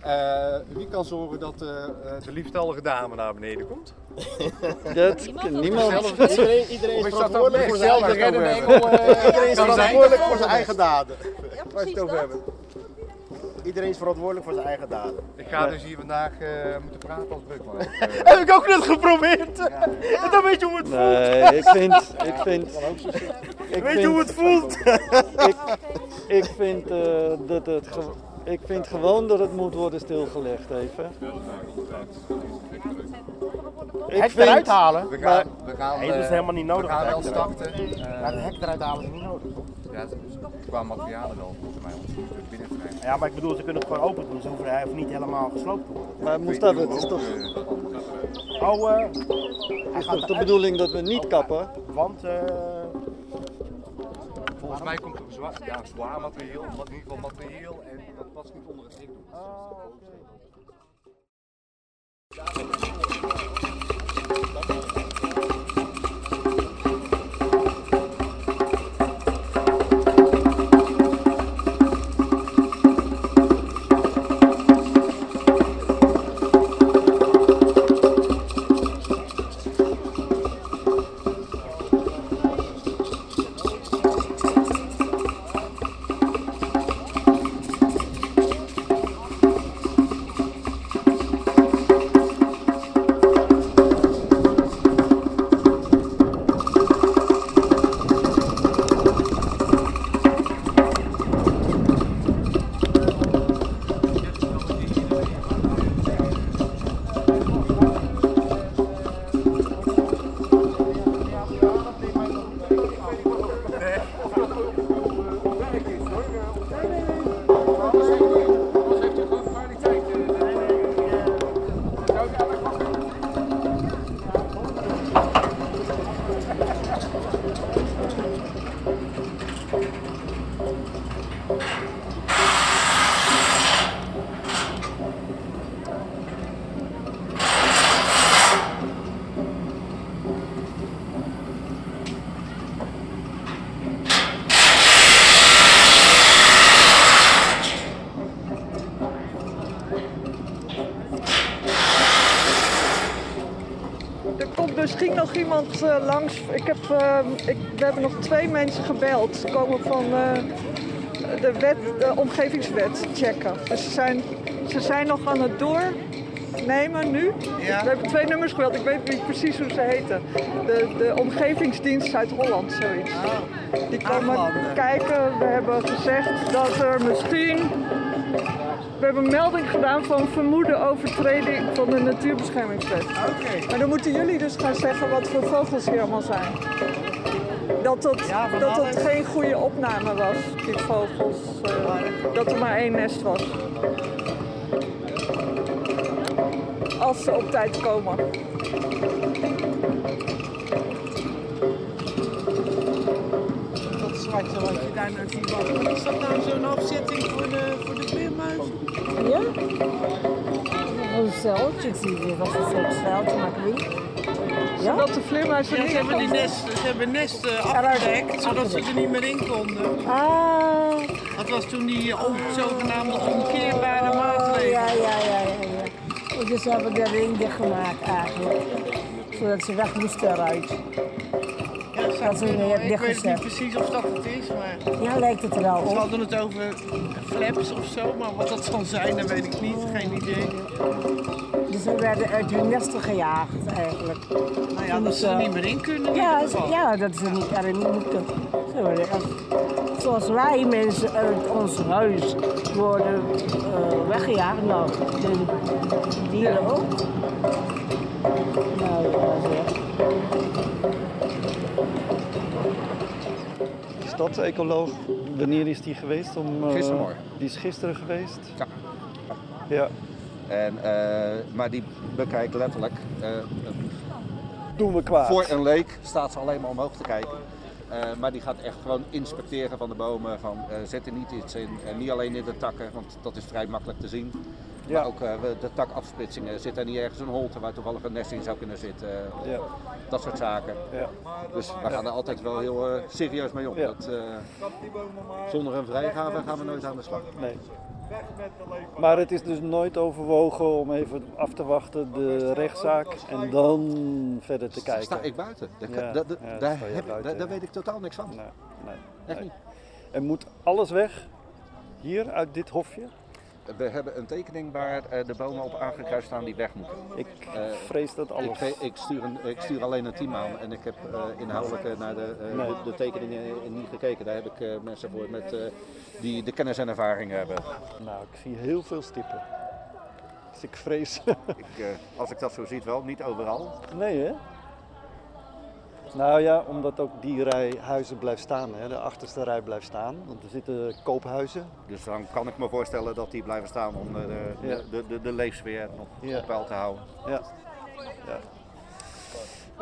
Eh wie kan zorgen dat de liefstallige dame naar beneden komt? Dat kan niemand. Zelf- Iedereen, iedereen is verantwoordelijk voor zijn eigen eh, Iedereen is kan zijn? verantwoordelijk voor zijn eigen daden. Waar je het over hebben. Iedereen is verantwoordelijk voor zijn eigen daden. Ik ga dus hier vandaag eh, moeten praten als Beukman. Heb ik ook net geprobeerd. En dan weet je hoe het Nee, voelt. ik vind, ik vind, ik Weet je hoe het voelt? ik, ik vind eh, dat het, ge- ik vind gewoon dat het moet worden stilgelegd even. Ik hek vind- eruit halen. We maar- gaan, we gaan, Nee, dat is eh, helemaal niet nodig. We gaan het wel starten. Ja, de eh, hek eruit halen is niet nodig. Ja, het- qua materialen wel, volgens mij, om het goed binnen te krijgen. Ja, maar ik bedoel, ze kunnen het gewoon open doen. Ze hoeven hij niet helemaal gesloopt te worden. Maar Mustafa, het is toch, Oh, eh, hij is gaat toch de bedoeling dat we niet kappen? Want, eh, Volgens mij komt er zwaar, ja, zwaar materieel, wat in ieder geval materieel en dat past niet onder het dik. Er nog iemand eh, langs. Ik heb, eh, ik, we hebben nog twee mensen gebeld. Ze komen van eh, de, wet, de omgevingswet checken. Dus ze zijn, ze zijn nog aan het doornemen nu. We hebben twee nummers gebeld. Ik weet niet precies hoe ze heten. De, de omgevingsdienst Zuid-Holland, zoiets. Die komen kijken. We hebben gezegd dat er misschien we hebben een melding gedaan van vermoede overtreding van de natuurbeschermingswet. Maar dan moeten jullie dus gaan zeggen wat voor vogels hier allemaal zijn. Dat het, dat het geen goede opname was, die vogels. eh, dat er maar één nest was. Als ze op tijd komen. Dat zwarte wat je daar ziet. Wat is dat nou zo'n afzetting voor de, voor de Ja? Een zeiltje, ik zie weer wat voor soort zeiltje, maar ik weet Ja? Zodat de vleermuizen Ja, niet ze hebben die nesten, ze hebben nesten afgedekt, zodat ze er niet meer in konden. Ah. Dat was toen die on- zogenaamde omkeerbare maatregel. Ja, ja, ja, ja. ja. Dus ze hebben de ring dichtgemaakt eigenlijk. Zodat ze weg moesten eruit. Hoor. ik weet niet precies of dat het is, maar... Ja, lijkt het er wel Ze op. hadden het over flaps of zo, maar wat dat zal zijn, dat weet ik niet. Geen idee. Dus ze werden uit hun nesten gejaagd eigenlijk. Nou ja, dat ze er niet meer in kunnen. Ja, ja dat ze niet erin moeten. Ze worden echt- zoals wij mensen uit ons huis worden eh, weggejaagd. Nou, de dieren ook. Nou ja, zeg. Stadsecoloog, wanneer is die geweest? Om, eh, Gistermorgen. Die is gisteren geweest. Ja. Ja. En, eh, maar die bekijkt letterlijk. eh, Doen we kwaad. Voor een leek staat ze alleen maar omhoog te kijken. Maar die gaat echt gewoon inspecteren van de bomen. Van, eh, zet er niet iets in. En niet alleen in de takken, want dat is vrij makkelijk te zien. Ja. Maar ook eh, de takafsplitsingen. Zit er niet ergens een holte waar toevallig een nest in zou kunnen zitten? Ja. Dat soort zaken. Ja. Dus we gaan er altijd wel heel eh, serieus mee om. Dat, eh, zonder een vrijgave gaan we nooit aan de slag. Nee. Maar het is dus nooit overwogen om even af te wachten, de rechtszaak, en dan verder te kijken. Sta ik buiten? Daar, Ja, daar- ja, heb- buiten, daar- weet ik totaal niks van. Nee, nee, Echt nee. niet. En moet alles weg? Hier, uit dit hofje? We hebben een tekening waar eh, de bomen op aangekruist staan die weg moeten. Ik Eh, vrees dat alles... Ik, ik, stuur een, ik stuur alleen een team aan en ik heb eh, inhoudelijk eh, naar de, eh, Nee. de, de tekeningen niet gekeken. Daar heb ik eh, mensen voor met, eh, die de kennis en ervaring hebben. Nou, ik zie heel veel stippen. Dus ik vrees... Ik, eh, als ik dat zo zie, wel. Niet overal. nee, hè? Nou ja, omdat ook die rij huizen blijft staan, hè? de achterste rij blijft staan. Want er zitten koophuizen. Dus dan kan ik me voorstellen dat die blijven staan om de, Ja. de, de, de, leefsfeer nog op peil te houden. Ja. ja.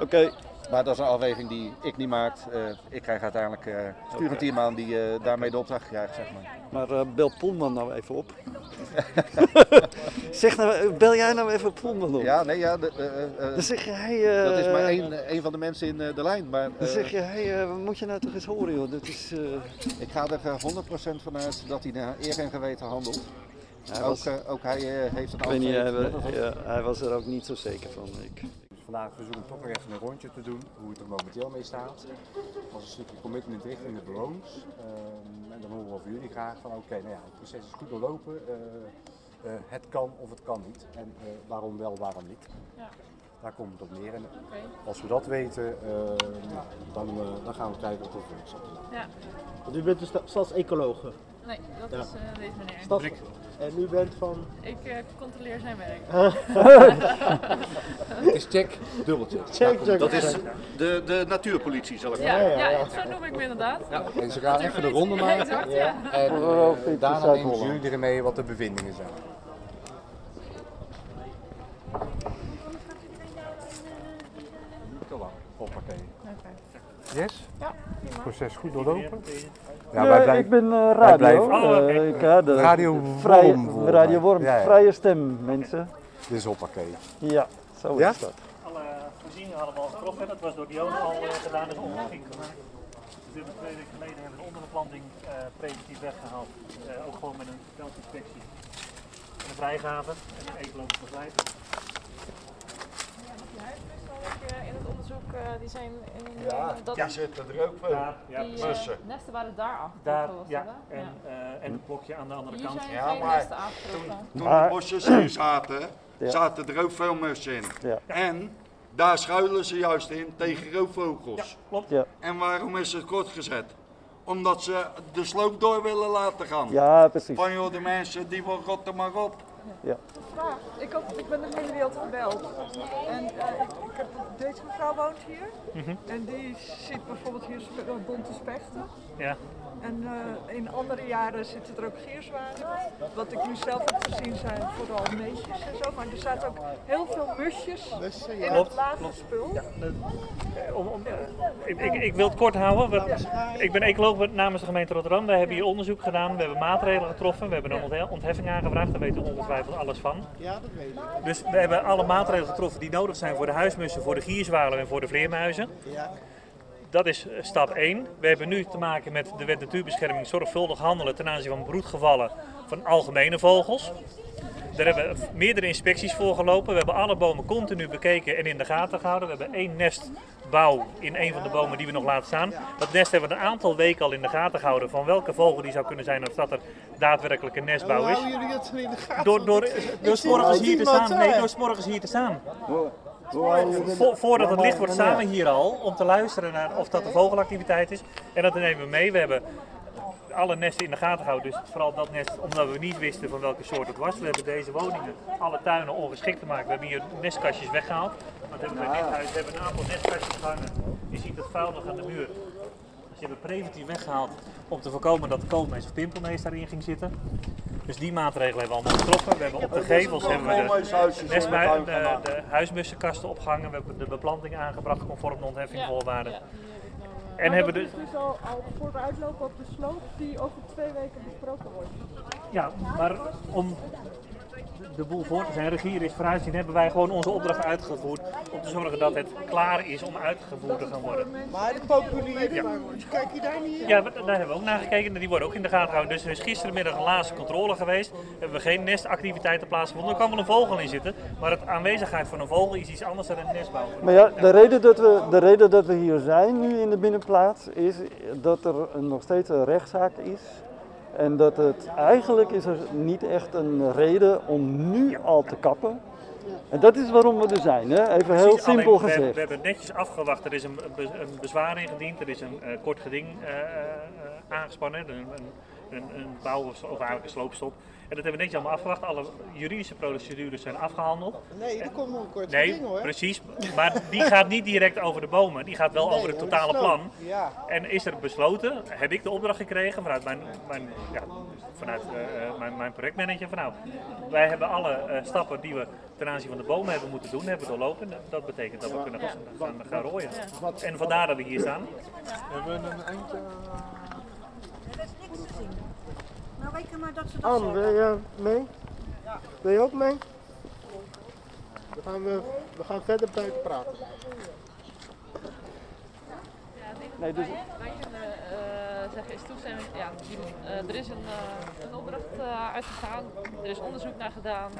Oké. Maar dat is een afweging die ik niet maak. Eh, ik krijg uiteindelijk eh stuur een team aan die eh, daarmee de opdracht krijgt, zeg maar. Maar bel Poelman nou even op. zeg nou, bel jij nou even Poelman op? Ja, nee, ja. de- Dan zeg je, hey, dat is maar één, één van de mensen in de lijn. Maar, Dan zeg je, hey, moet je nou toch eens horen, joh. Dat is... Ik ga er eh, 100% vanuit dat hij naar eer en geweten handelt. Hij ook, was- ook hij heeft weet niet, hij, ja, hij was er ook niet zo zeker van. Ik. Vandaag verzoek ik toch nog even een rondje te doen, hoe het er momenteel mee staat. Als een stukje commitment richting de bewoners. Ehm, en dan horen we van jullie graag van oké, nou ja, het proces is goed doorlopen. eh, eh, het kan of het kan niet. En eh, waarom wel, waarom niet. Ja. Daar komt het op neer. En als we dat weten, ehm, dan, dan gaan we kijken wat er voor is. Ja. Want u bent dus sta- stadsecologe. Nee, dat Ja. is eh, deze meneer. Stads- En u bent van? Ik eh, controleer zijn werk. Het is check, check, dat is de, de natuurpolitie, zal ik Ja, maar ja, zeggen. zo noem ik me inderdaad. Ja, en ze gaan even de ronde maken. Exact, ja. En eh, daarna nemen jullie ermee wat de bevindingen zijn. Niet te lang. Hoppakee. Yes? Ja, Proces goed doorlopen? Ja, wij blijven- ik ben eh, radio. blijven- eh, ik, ja, de, Radio vrije, Worm volgens Radio. Worm, Ja, ja. vrije stem, mensen. Dit is hoppakee. Ja, zo Ja? is dat. Alle voorzieningen hadden we al getroffen. Dat was door Dion al eh, gedaan, dus omgeving gemaakt. Dus we hebben twee weken geleden hebben we de onderbeplanting eh preventief weggehaald. Eh, ook gewoon met een veldinspectie. En een vrijgave en een ecologisch besluit. in het onderzoek, eh, die zijn in Ja, dat, die zitten er ook wel. Ja, ja, die eh, Mussen. nesten waren daar afgetroffen, Daar, ja, en, eh, en het blokje aan de andere Hier kant. zijn Ja, geen maar. Toen Maar- de bosjes hier zaten, Ja. zaten er ook veel mussen in. Ja. En daar schuilen ze juist in tegen roofvogels. klopt. Ja. En waarom is het kort gezet? Omdat ze de sloop door willen laten gaan. Ja, precies. Van joh, de mensen die wel rotten maar op. Ja. Vraag. Ik, had, ik ben degene die had gebeld. En eh, ik, ik heb, deze mevrouw woont hier. Mhm. En die ziet bijvoorbeeld hier spe- bonte spechten. Ja. En eh, in andere jaren zitten er ook gierzwanen. Wat ik nu zelf heb gezien zijn vooral meisjes en zo. Maar er zaten ook heel veel musjes in Klopt, het lage spul. Eh, om, om, ik, ik, ik wil het kort houden. We- ik ben ecoloog namens de gemeente Rotterdam. We hebben hier onderzoek gedaan. We hebben maatregelen getroffen. We hebben een onthe- ontheffing aangevraagd. Daar weten we ongetwijfeld alles van. Ja, dat weet ik. Dus we hebben alle maatregelen getroffen die nodig zijn voor de huismussen, voor de gierzwalen en voor de vleermuizen. Ja. Dat is stap 1. We hebben nu te maken met de wet natuurbescherming zorgvuldig handelen ten aanzien van broedgevallen van algemene vogels. Daar hebben we meerdere inspecties voor gelopen. We hebben alle bomen continu bekeken en in de gaten gehouden. We hebben één nestbouw in een van de bomen die we nog laten staan. Dat nest hebben we een aantal weken al in de gaten gehouden van welke vogel die zou kunnen zijn of dat er daadwerkelijk een nestbouw Hoe is. houden jullie dat zo in de gaten? Door, door, door hier te staan. Nee, door s'morgens hier te staan. Vo- voordat het licht wordt we hier al om te luisteren naar of dat de vogelactiviteit is. En dat nemen we mee. We hebben alle nesten in de gaten gehouden. Dus vooral dat nest, omdat we niet wisten van welke soort het was. We hebben deze woningen, alle tuinen ongeschikt gemaakt. We hebben hier nestkastjes weggehaald. Want we hebben bij dit huis hebben we een aantal nestkastjes gehangen. Je ziet het vuil nog aan de muur. Die hebben preventief weggehaald om te voorkomen dat koolmees of pimpelmees daarin ging zitten. Dus die maatregelen hebben we allemaal getroffen. We hebben op de gevels hebben we de, nestbui- de de, de huismussenkasten opgehangen. We hebben de beplanting aangebracht conform de ontheffingvoorwaarden. En Maar hebben dat de, is dus al, al vooruitlopen op de sloop die over twee weken besproken wordt. Ja, maar om de boel voor te zijn, regier is vooruitzien, hebben wij gewoon onze opdracht uitgevoerd om te zorgen dat het klaar is om uitgevoerd te gaan worden. Maar de populieren, Ja. kijk je daar niet in? Ja, daar hebben we ook naar gekeken en die worden ook in de gaten gehouden. Dus er is gisterenmiddag een laatste controle geweest. Hebben we geen nestactiviteiten plaatsgevonden. Er kwam wel een vogel in zitten, maar het aanwezigheid van een vogel is iets anders dan een nestbouw. Maar ja, de reden, dat we, de reden dat we hier zijn nu in de binnenplaats is dat er een- nog steeds een rechtszaak is. En dat het eigenlijk is er niet echt een reden om nu al te kappen. En dat is waarom we er zijn, hè? even heel Precies, simpel we, gezegd. We hebben netjes afgewacht. Er is een, be- een bezwaar ingediend. Er is een eh, kort geding eh, eh, aangespannen. Een, een, een, een bouw- of, of eigenlijk een sloopstop. En dat hebben we netjes allemaal afgewacht. Alle juridische procedures zijn afgehandeld. Nee, er komt nog een kort Nee, ding hoor. precies. Maar die gaat niet direct over de bomen. Die gaat wel Nee, over het totale plan. Ja. En is er besloten, heb ik de opdracht gekregen vanuit mijn, mijn, ja, vanuit, eh, eh, mijn, mijn projectmanager. Van, nou, wij hebben alle eh, stappen die we ten aanzien van de bomen hebben moeten doen, hebben doorlopen. Dat betekent dat we kunnen gaan, gaan, gaan rooien. En vandaar dat we hier staan. Hebben we een eindje... Er is niks te zien. Nou, reken maar dat ze dat Anne, wil je mee? Wil je ook mee? Dan gaan we, we gaan verder buiten praten. Nee, dus... Wij kunnen eh, zeggen, is toestemming. Ja, die, eh, er is een, eh, een opdracht eh, uitgegaan, er is onderzoek naar gedaan.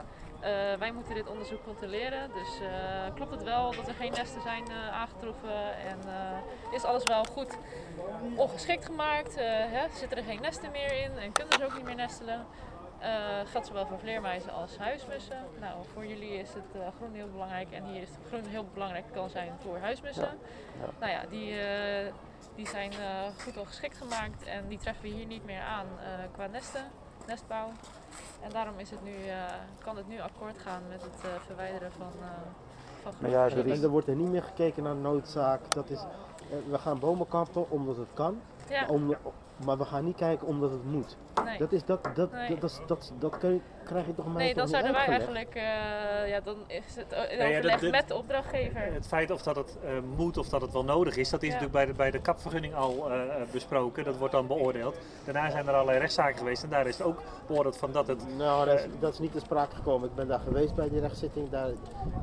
Eh, wij moeten dit onderzoek controleren. Dus eh, klopt het wel dat er geen nesten zijn eh, aangetroffen en is alles wel goed ongeschikt gemaakt? Hè? Zitten er geen nesten meer in en kunnen ze ook niet meer nestelen? Eh geldt zowel voor vleermuizen als huismussen. Nou, voor jullie is het groen heel belangrijk en hier is het groen heel belangrijk kan zijn voor huismussen. Ja. Nou ja, die, die zijn goed ongeschikt gemaakt en die treffen we hier niet meer aan qua nesten, nestbouw. En daarom is het nu, eh, kan het nu akkoord gaan met het eh, verwijderen van, eh van Maar ja, er is- En er wordt er niet meer gekeken naar noodzaak. Dat is, we gaan bomen kappen omdat het kan. Ja. Maar, om, maar we gaan niet kijken omdat het moet. Nee. Dat, is, dat, dat, Nee. dat, dat, dat, dat kun je- krijg je toch Nee, dan zouden wij eigenlijk, eh, ja, dan is het in ja, overleg dat- dat- met de opdrachtgever. Het feit of dat het eh, moet of dat het wel nodig is, dat is Ja. natuurlijk bij de, bij de kapvergunning al eh, eh, besproken. Dat wordt dan beoordeeld. Daarna zijn er allerlei rechtszaken geweest en daar is het ook beoordeeld van dat het... Nou, dat is, dat is niet te sprake gekomen. Ik ben daar geweest bij die rechtszitting. Daar,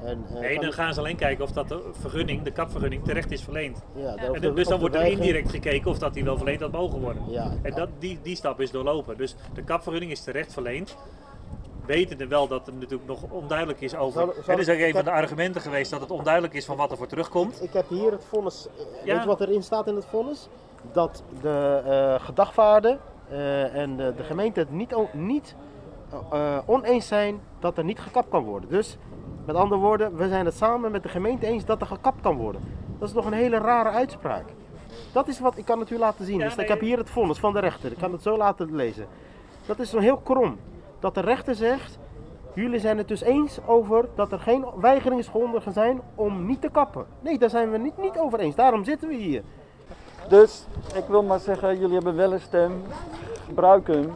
en, eh, Nee, dan gaan ze alleen kijken of dat de vergunning, de kapvergunning, terecht is verleend. Ja, En de- dus dan wordt er indirect gekeken of dat die wel verleend had mogen worden. Ja. En dat, die, die stap is doorlopen. Dus de kapvergunning is terecht verleend. Wetende wel dat er natuurlijk nog onduidelijk is over. Zal- zal Het is ook een van de argumenten geweest dat het onduidelijk is van wat er voor terugkomt. Ik heb hier het vonnis. eh, Ja. Weet je wat erin staat in het vonnis? Dat de gedagvaarden eh, en de, de gemeente het niet, niet oneens zijn dat er niet gekapt kan worden. Dus met andere woorden, we zijn het samen met de gemeente eens dat er gekapt kan worden. Dat is nog een hele rare uitspraak. Dat is wat ik kan het u laten zien. Ja, dus ik heb hier het vonnis van de rechter. Ik kan het zo laten lezen. Dat is zo heel krom. Dat de rechter zegt, jullie zijn het dus eens over dat er geen weigeringsgronden zijn om niet te kappen. Nee, daar zijn we niet, niet over eens. Daarom zitten we hier. Dus ik wil maar zeggen, jullie hebben wel een stem. Gebruik hem.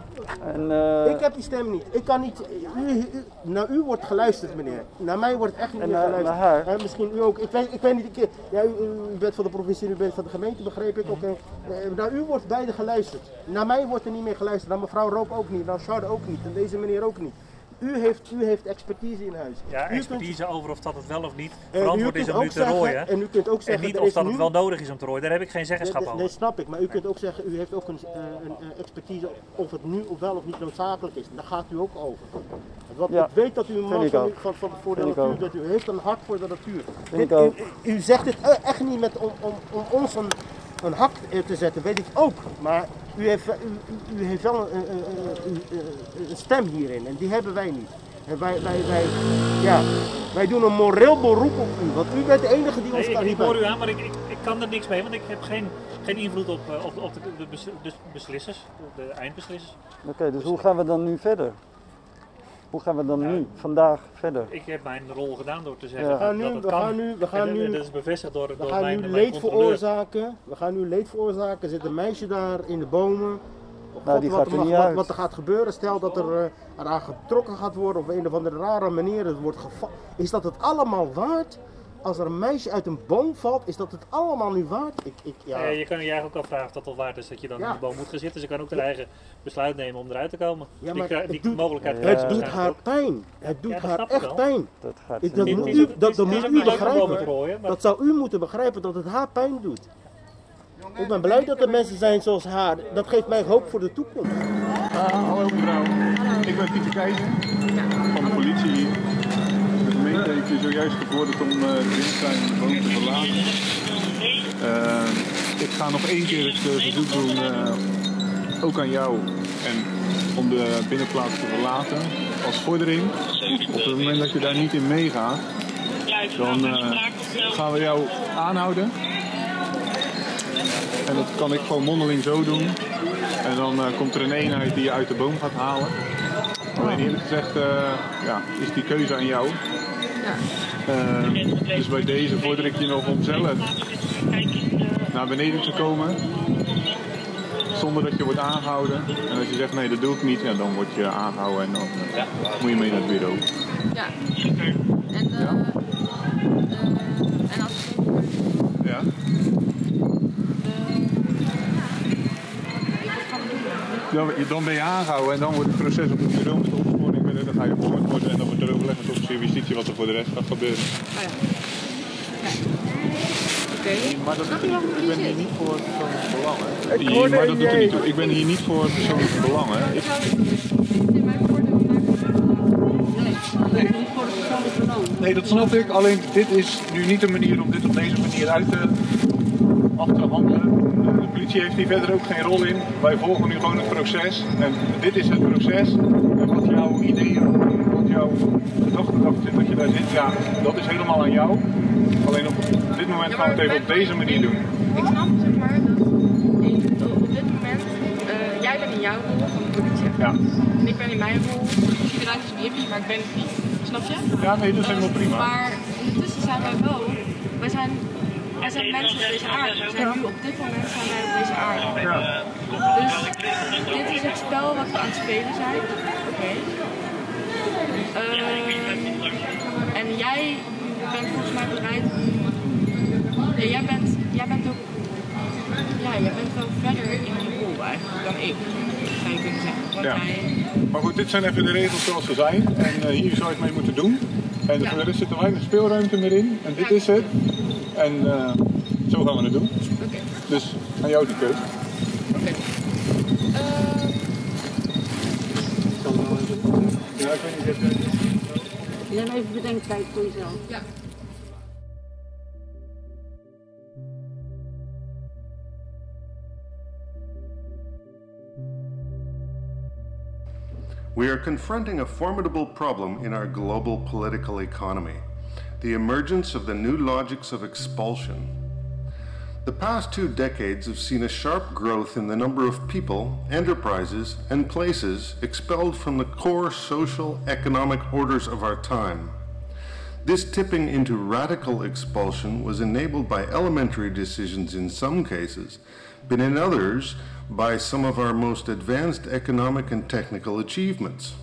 En, eh, Ik heb die stem niet. Ik kan niet. U, u- naar u wordt geluisterd, meneer. Naar mij wordt echt niet En meer naar- geluisterd. naar haar? En misschien u ook. Ik weet, ik weet niet. Ik, ja, u, u bent van de provincie, u bent van de gemeente, begreep ik. Oké. Eh, Naar u wordt beide geluisterd. Naar mij wordt er niet meer geluisterd. Naar mevrouw Roop ook niet. Naar Charles ook niet. En deze meneer ook niet. U heeft, u heeft expertise in huis. Ja, U kunt- expertise over of dat het wel of niet En verantwoord is om nu te zeggen- rooien. en u kunt ook zeggen, en niet of dat het wel nodig is om te rooien. Daar heb ik geen zeggenschap Nee, over. nee, snap ik. Maar u kunt ook zeggen, u heeft ook een, eh, een, eh, expertise of het nu of wel of niet noodzakelijk is. Daar gaat u ook over. Want Ja, ik weet dat u een man van, ook. van, van, voor de natuur bent. U heeft een hart voor de natuur. Vind Dit- ik ook. U, u- zegt het eh, echt niet met, om, om, om ons een, een hak eh, te zetten, weet ik ook. Maar u heeft, u, heeft wel een, een, een- een- stem hierin en die hebben wij niet. En wij, wij, wij, ja, wij doen een moreel beroep op u, want u bent de enige die ons Nee, kan ik, ik hoor u aan, maar ik, ik, ik kan er niks mee, want ik heb geen, geen invloed op, eh, op, op de, de, bes- de beslissers, de eindbeslissers. Oké, dus hoe gaan we dan nu verder? Hoe gaan we dan nu, vandaag, verder? Ik heb mijn rol gedaan door te zeggen Ja. We gaan dat het we kan. gaan nu, we gaan en, nu, dat is bevestigd door, we door gaan mijn, nu leed veroorzaken. We gaan nu leed veroorzaken. Er zit een meisje daar in de bomen. Nou, die wat, gaat er wat, niet wat, uit. wat er gaat gebeuren, stel dat er eh, eraan getrokken gaat worden op een of andere rare manier, het wordt gevallen. Is dat het allemaal waard? Als er een meisje uit een boom valt, is dat het allemaal nu waard? Ik, ik, ja. Eh, je kan je eigenlijk ook afvragen of dat wel waard is dat je dan Ja. in de boom moet gaan zitten. Ze kan ook haar eigen besluit nemen om eruit te komen. Ja, die maar die doet- mogelijkheid het doet haar ook. pijn. Het doet haar echt wel. pijn. Dat gaat dat niet moet u, dat, moet u begrijpen. rooien, maar- Dat zou u moeten begrijpen dat het haar pijn doet. Ik ben blij dat er mensen zijn zoals haar. Dat geeft mij hoop voor de toekomst. Ah, hallo mevrouw. Ik ben Pieter Keizer van de politie hier. Heeft u zojuist gevorderd om uh, de binnentuin en de te verlaten. Eh, ik ga nog één keer het eh, verzoek doen, eh, ook aan jou, en om de binnenplaats te verlaten als vordering. Op het moment dat je daar niet in meegaat, dan eh, gaan we jou aanhouden. En dat kan ik gewoon mondeling zo doen. En dan eh, komt er een eenheid die je uit de boom gaat halen. Alleen eerlijk gezegd eh, ja, is die keuze aan jou. Eh, dus bij deze vorder ik je nog om zelf naar beneden te komen. Zonder dat je wordt aangehouden. En als je zegt nee dat doe ik niet, ja, dan word je aangehouden en dan moet je mee naar het bureau. Ja. En, eh, eh, en als ik Ja? Dan, dan ben je aangehouden en dan wordt het proces op het bureau dan ga je verhoord worden en dan wordt er overleg met de officier justitie wat er voor de rest gaat gebeuren. Oké. Maar dat, ik, ben hier niet voor persoonlijke belangen. Ik Hier- hoorde maar dat doet er niet toe. Ik ben hier niet voor persoonlijke belangen. Ik, Nee, nee, dat snap ik. Alleen dit is nu niet de manier om dit op deze manier uit te af te handelen. De politie heeft hier verder ook geen rol in. Wij volgen nu gewoon het proces. En dit is het proces. Jouw ideeën, wat jouw gedachten erachter zit, dat je daar zit, ja, dat is helemaal aan jou. Alleen op dit moment gaan we het even op deze manier doen. Ik snap zeg maar dat op dit moment, eh, jij bent in jouw rol van de politie. Ja. En ik ben in mijn rol, ik zie eruit als een hippie, maar ik ben het niet. Snap je? Ja, nee, dat is helemaal prima. Maar ondertussen zijn wij wel, wij zijn, er zijn mensen op deze aarde. We zijn nu op dit moment zijn wij op deze aarde. Dus dit is het spel wat we aan het spelen zijn. Oké. Ehm, en jij bent volgens mij bereid. Jij bent, jij bent ook. Ja, jij bent wel verder in die rol eigenlijk dan ik. Zou je kunnen zeggen. Ja. Maar goed, dit zijn even de regels zoals ze zijn. En eh, hier zou je het mee moeten doen. En Ja. de rest zit er weinig speelruimte meer in. En dit is het. En eh, zo gaan we het doen. Dus aan jou die keuze. We are confronting a formidable problem in our global political economy the emergence of the new logics of expulsion. The past two decades have seen a sharp growth in the number of people, enterprises, and places expelled from the core social economic orders of our time. This tipping into radical expulsion was enabled by elementary decisions in some cases, but in others by some of our most advanced economic and technical achievements.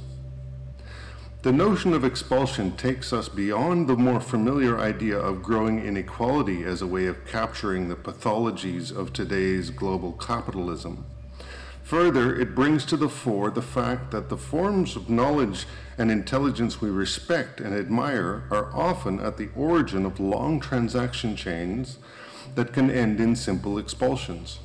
The notion of expulsion takes us beyond the more familiar idea of growing inequality as a way of capturing the pathologies of today's global capitalism. Further, it brings to the fore the fact that the forms of knowledge and intelligence we respect and admire are often at the origin of long transaction chains that can end in simple expulsions.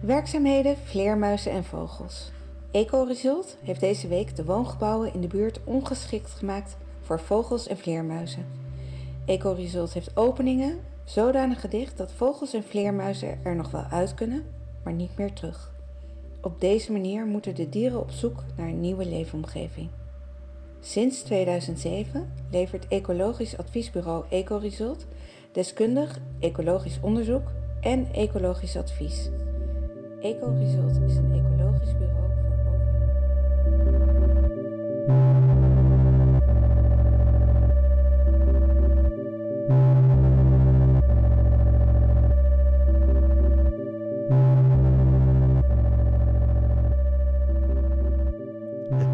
Werkzaamheden, vleermuizen en vogels. Ecoresult heeft deze week de woongebouwen in de buurt ongeschikt gemaakt voor vogels en vleermuizen. Ecoresult heeft openingen zodanig gedicht dat vogels en vleermuizen er nog wel uit kunnen, maar niet meer terug. Op deze manier moeten de dieren op zoek naar een nieuwe leefomgeving. Sinds 2007 levert ecologisch adviesbureau Ecoresult deskundig ecologisch onderzoek en ecologisch advies. Ecoresult is een ecologisch bureau het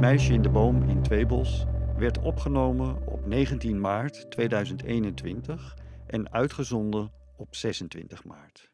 meisje in de boom in Tweebos werd opgenomen op 19 maart 2021 en uitgezonden op 26 maart.